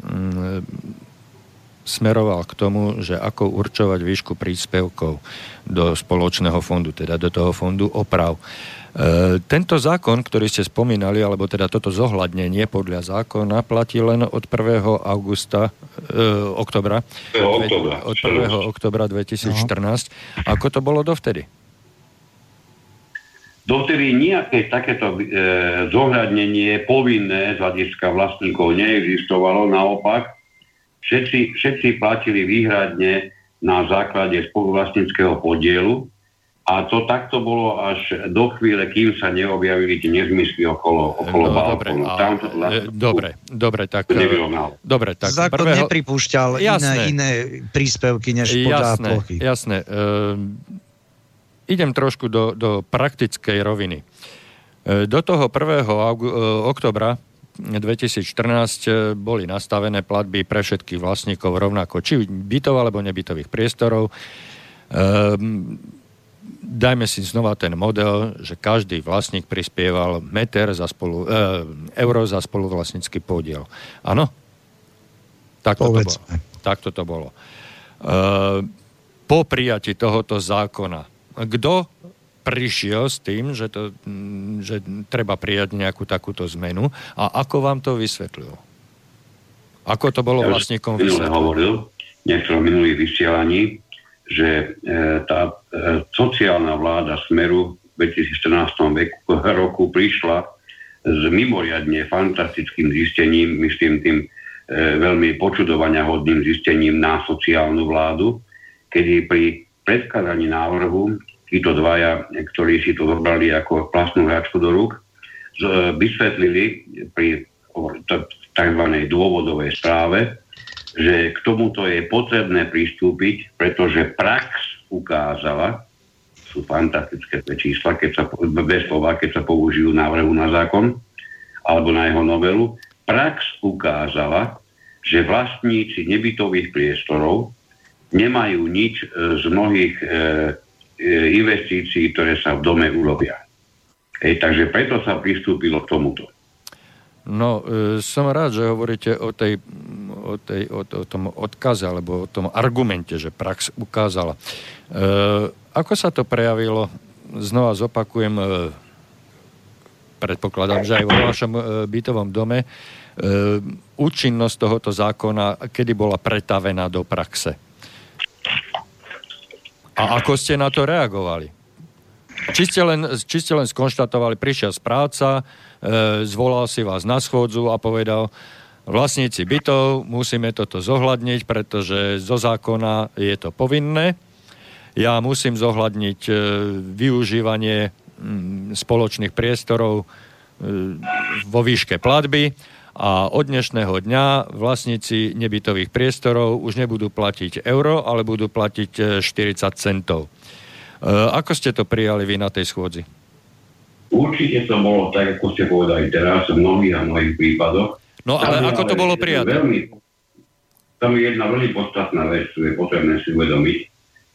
smeroval k tomu, že ako určovať výšku príspevkov do spoločného fondu, teda do toho fondu oprav. Tento zákon, ktorý ste spomínali, alebo teda toto zohľadnenie podľa zákona platí len od 1. augusta, e, oktobra, od 1. oktobra 2014. No. Ako to bolo dovtedy? Dovtedy nejaké takéto e, zohľadnenie povinné z hľadiska vlastníkov neexistovalo, naopak všetci, všetci platili výhradne na základe spoluvlastnického podielu a to takto bolo až do chvíle, kým sa neobjavili tie nezmysly okolo, okolo no, balkónu. Dobre, a, dobre, dobre, tak... Dobre, tak Zákon prvého... nepripúšťal iné, iné príspevky než podľa jasné, plochy. Jasné. Uh, idem trošku do, do praktickej roviny. Uh, do toho 1. Augu- uh, oktobra 2014 e, boli nastavené platby pre všetkých vlastníkov rovnako, či bytov alebo nebytových priestorov. Ehm, dajme si znova ten model, že každý vlastník prispieval meter za spolu, e, euro za spoluvlastnícky podiel. Áno? Takto to bolo. Takto to bolo. E, po prijati tohoto zákona, kto prišiel s tým, že, to, mm, že treba prijať nejakú takúto zmenu a ako vám to vysvetlil? Ako to bolo ja vlastníkom vysvetlené? hovoril v minulých vysielaní, že e, tá e, sociálna vláda Smeru v 2014 veku, [LAUGHS] roku prišla s mimoriadne fantastickým zistením, myslím tým veľmi počudovania hodným zistením na sociálnu vládu, kedy pri predkladaní návrhu títo dvaja, ktorí si to zobrali ako vlastnú hračku do rúk, vysvetlili pri tzv. dôvodovej správe, že k tomuto je potrebné pristúpiť, pretože prax ukázala, sú fantastické tie čísla, keď sa, bez slova, keď sa použijú návrhu na zákon alebo na jeho novelu, prax ukázala, že vlastníci nebytových priestorov nemajú nič z mnohých e, e, investícií, ktoré sa v dome urobia. Hej, takže preto sa pristúpilo k tomuto. No, e, som rád, že hovoríte o, tej, o, tej, o, o tom odkaze, alebo o tom argumente, že prax ukázala. E, ako sa to prejavilo? Znova zopakujem, e, predpokladám, že aj vo vašom e, bytovom dome, e, účinnosť tohoto zákona, kedy bola pretavená do praxe. A ako ste na to reagovali? Či ste len, či ste len skonštatovali, prišiel správca, e, zvolal si vás na schôdzu a povedal, vlastníci bytov, musíme toto zohľadniť, pretože zo zákona je to povinné. Ja musím zohľadniť e, využívanie m, spoločných priestorov e, vo výške platby a od dnešného dňa vlastníci nebytových priestorov už nebudú platiť euro, ale budú platiť 40 e, centov. E, ako ste to prijali vy na tej schôdzi? Určite to bolo tak, ako ste povedali teraz, v mnohých a mnohých prípadoch. No ale tam ako to bolo prijaté? Veľmi, tam je jedna veľmi podstatná vec, ktorú je potrebné si uvedomiť.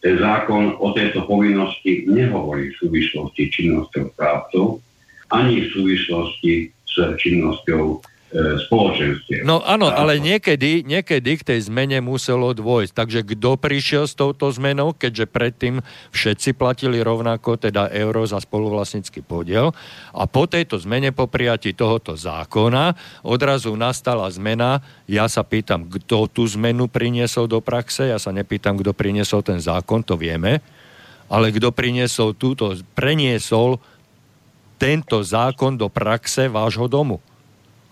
Ten zákon o tejto povinnosti nehovorí v súvislosti činnosťou správcov, ani v súvislosti s činnosťou spoločenstiev. No áno, ale niekedy, niekedy k tej zmene muselo dôjsť. Takže kto prišiel s touto zmenou, keďže predtým všetci platili rovnako, teda euro za spoluvlastnícky podiel. A po tejto zmene, po prijatí tohoto zákona, odrazu nastala zmena. Ja sa pýtam, kto tú zmenu priniesol do praxe. Ja sa nepýtam, kto priniesol ten zákon, to vieme. Ale kto priniesol túto, preniesol tento zákon do praxe vášho domu.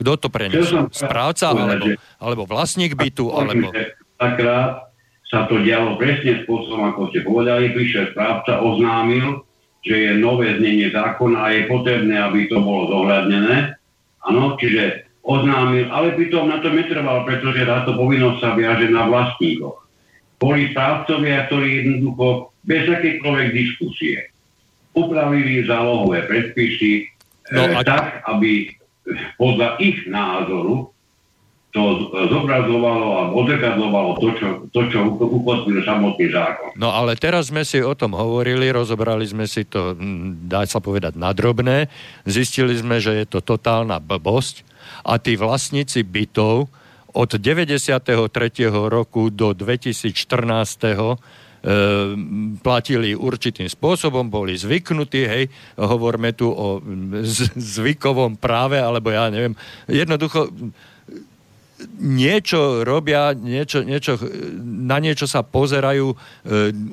Kto to preniesol? Správca alebo, alebo vlastník bytu? Alebo... Takrát sa to dialo presne spôsobom, ako ste povedali. Prišiel správca, oznámil, že je nové znenie zákona a je potrebné, aby to bolo zohľadnené. Áno, čiže oznámil, ale pritom na to netrval, pretože táto povinnosť sa viaže na vlastníkoch. Boli správcovia, ktorí jednoducho bez akékoľvek diskusie upravili zálohové predpisy no, e, a... tak, aby podľa ich názoru to zobrazovalo a odzrkadlovalo to, čo, to, čo ukotvil samotný zákon. No ale teraz sme si o tom hovorili, rozobrali sme si to, dá sa povedať, nadrobné. Zistili sme, že je to totálna blbosť a tí vlastníci bytov od 93. roku do 2014 Ehm, platili určitým spôsobom, boli zvyknutí, hej, hovorme tu o zvykovom práve, alebo ja neviem, jednoducho niečo robia, niečo, niečo, na niečo sa pozerajú e,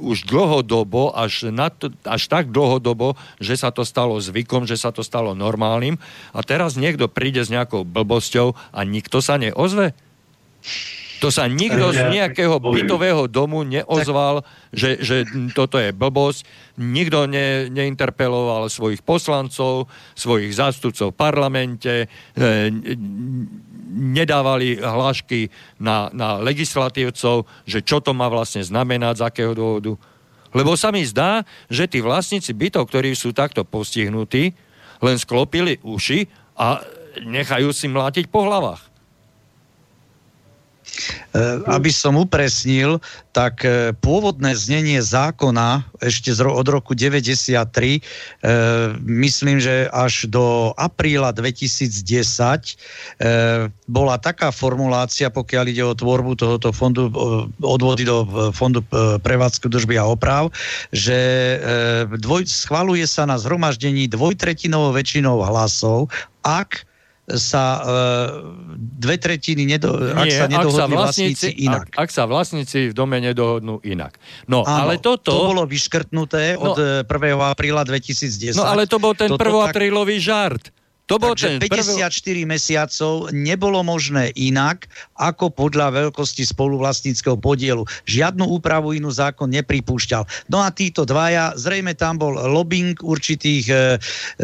už dlhodobo, až, na to, až tak dlhodobo, že sa to stalo zvykom, že sa to stalo normálnym a teraz niekto príde s nejakou blbosťou a nikto sa neozve? To sa nikto z nejakého bytového domu neozval, že, že toto je blbosť. Nikto ne, neinterpeloval svojich poslancov, svojich zástupcov v parlamente, e, nedávali hlášky na, na legislatívcov, že čo to má vlastne znamenať, z akého dôvodu. Lebo sa mi zdá, že tí vlastníci bytov, ktorí sú takto postihnutí, len sklopili uši a nechajú si mlátiť po hlavách. Eh, aby som upresnil, tak eh, pôvodné znenie zákona ešte od roku 93, eh, myslím, že až do apríla 2010 bola taká formulácia, pokiaľ ide o tvorbu tohoto fondu, odvody do fondu prevádzku držby a oprav, že dvoj, schvaluje sa na zhromaždení dvojtretinovou väčšinou hlasov, ak sa e, dve tretiny, nedo, Nie, ak sa nedohodli ak sa vlastníci, vlastníci inak. Ak, ak sa vlastníci v dome nedohodnú inak. No, Áno, ale toto... To bolo vyškrtnuté no, od 1. apríla 2010. No, ale to bol ten 1. aprílový žart. To bol Takže ten 54 prvý... mesiacov nebolo možné inak, ako podľa veľkosti spoluvlastníckého podielu. Žiadnu úpravu inú zákon nepripúšťal. No a títo dvaja, zrejme tam bol lobbying určitých e,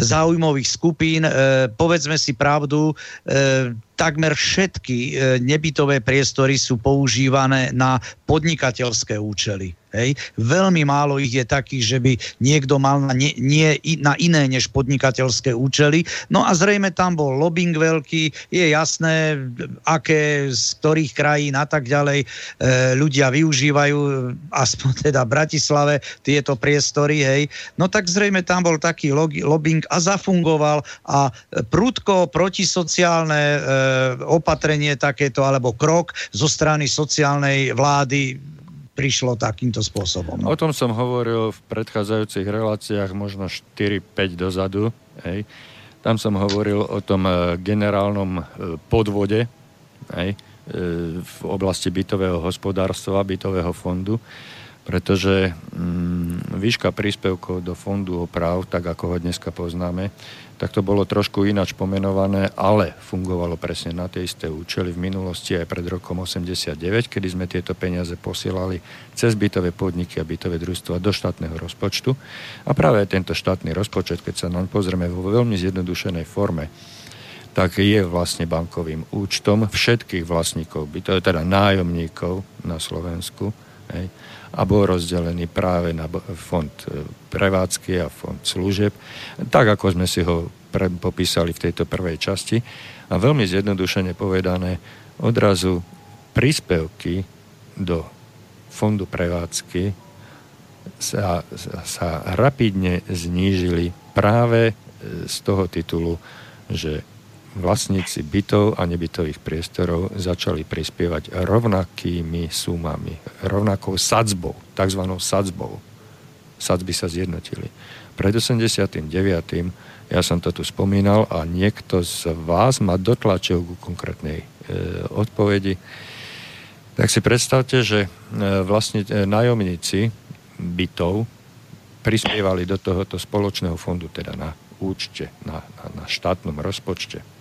záujmových skupín. E, povedzme si pravdu, e, takmer všetky e, nebytové priestory sú používané na podnikateľské účely. Hej. Veľmi málo ich je takých, že by niekto mal na, nie, nie, na iné než podnikateľské účely. No a zrejme tam bol lobbying veľký, je jasné, aké z ktorých krajín a tak ďalej e, ľudia využívajú, aspoň teda v Bratislave, tieto priestory. Hej. No tak zrejme tam bol taký lobbying a zafungoval a prudko protisociálne e, opatrenie takéto alebo krok zo strany sociálnej vlády prišlo takýmto spôsobom. No. O tom som hovoril v predchádzajúcich reláciách možno 4-5 dozadu. Hej. Tam som hovoril o tom e, generálnom e, podvode hej, e, v oblasti bytového hospodárstva, bytového fondu, pretože mm, výška príspevkov do fondu oprav, tak ako ho dneska poznáme, tak to bolo trošku ináč pomenované, ale fungovalo presne na tie isté účely v minulosti aj pred rokom 89, kedy sme tieto peniaze posielali cez bytové podniky a bytové družstva do štátneho rozpočtu. A práve tento štátny rozpočet, keď sa nám pozrieme vo veľmi zjednodušenej forme, tak je vlastne bankovým účtom všetkých vlastníkov, bytov, teda nájomníkov na Slovensku. Hej a bol rozdelený práve na fond e, prevádzky a fond služeb, tak ako sme si ho pre, popísali v tejto prvej časti. A veľmi zjednodušene povedané, odrazu príspevky do fondu prevádzky sa, sa rapidne znížili práve e, z toho titulu, že vlastníci bytov a nebytových priestorov začali prispievať rovnakými sumami, rovnakou sadzbou, tzv. sadzbou. Sadzby sa zjednotili. Pred 89. ja som to tu spomínal a niekto z vás ma dotlačil ku konkrétnej e, odpovedi. Tak si predstavte, že e, vlastne e, nájomníci bytov prispievali do tohoto spoločného fondu, teda na účte, na, na, na štátnom rozpočte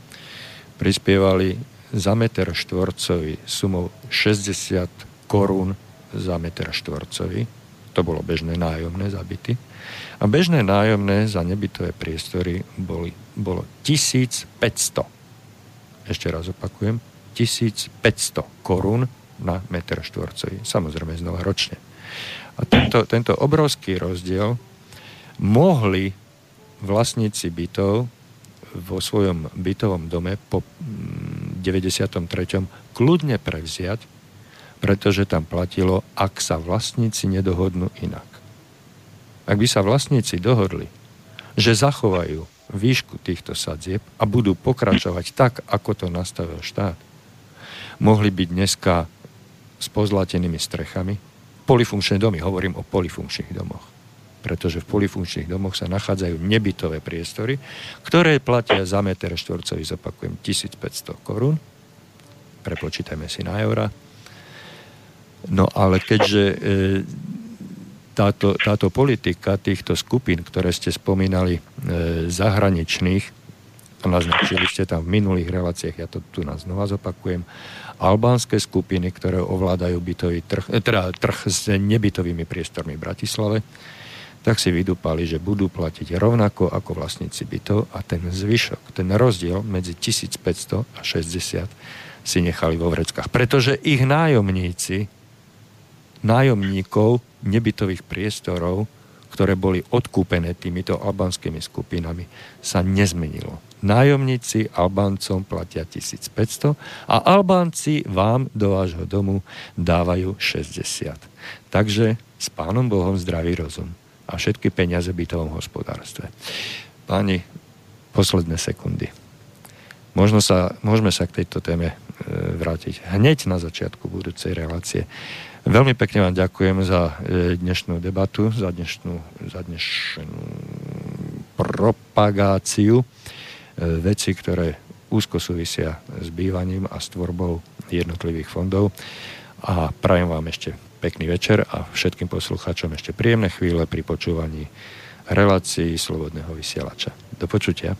prispievali za meter štvorcový sumou 60 korún za meter štvorcový. To bolo bežné nájomné za byty. A bežné nájomné za nebytové priestory boli, bolo 1500. Ešte raz opakujem, 1500 korún na meter štvorcový. Samozrejme znova ročne. A tento, tento obrovský rozdiel mohli vlastníci bytov vo svojom bytovom dome po 93. Mm, kľudne prevziať, pretože tam platilo, ak sa vlastníci nedohodnú inak. Ak by sa vlastníci dohodli, že zachovajú výšku týchto sadzieb a budú pokračovať tak, ako to nastavil štát, mohli byť dneska s pozlatenými strechami. Polifunkčné domy, hovorím o polifunkčných domoch pretože v polifunkčných domoch sa nachádzajú nebytové priestory, ktoré platia za meter štvorcový, zopakujem, 1500 korún. Prepočítajme si na eurá. No ale keďže e, táto, táto politika týchto skupín, ktoré ste spomínali, e, zahraničných, a naznačili ste tam v minulých reláciách, ja to tu nás znova zopakujem, albánske skupiny, ktoré ovládajú bytový trh, e, teda trh s nebytovými priestormi v Bratislave, tak si vydúpali, že budú platiť rovnako ako vlastníci bytov a ten zvyšok, ten rozdiel medzi 1500 a 60 si nechali vo vreckách. Pretože ich nájomníci, nájomníkov nebytových priestorov, ktoré boli odkúpené týmito albánskymi skupinami, sa nezmenilo. Nájomníci Albáncom platia 1500 a Albánci vám do vášho domu dávajú 60. Takže s pánom Bohom zdravý rozum a všetky peniaze v bytovom hospodárstve. Páni, posledné sekundy. Možno sa, môžeme sa k tejto téme e, vrátiť hneď na začiatku budúcej relácie. Veľmi pekne vám ďakujem za e, dnešnú debatu, za dnešnú, za dnešnú propagáciu e, veci, ktoré úzko súvisia s bývaním a s tvorbou jednotlivých fondov. A prajem vám ešte pekný večer a všetkým poslucháčom ešte príjemné chvíle pri počúvaní relácií Slobodného vysielača. Do počutia.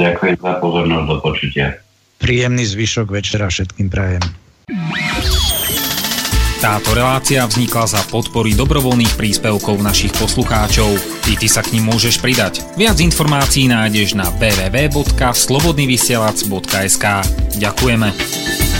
Ďakujem za pozornosť, do počutia. Príjemný zvyšok večera všetkým prajem. Táto relácia vznikla za podpory dobrovoľných príspevkov našich poslucháčov. I ty sa k ním môžeš pridať. Viac informácií nájdeš na www.slobodnyvysielac.sk Ďakujeme.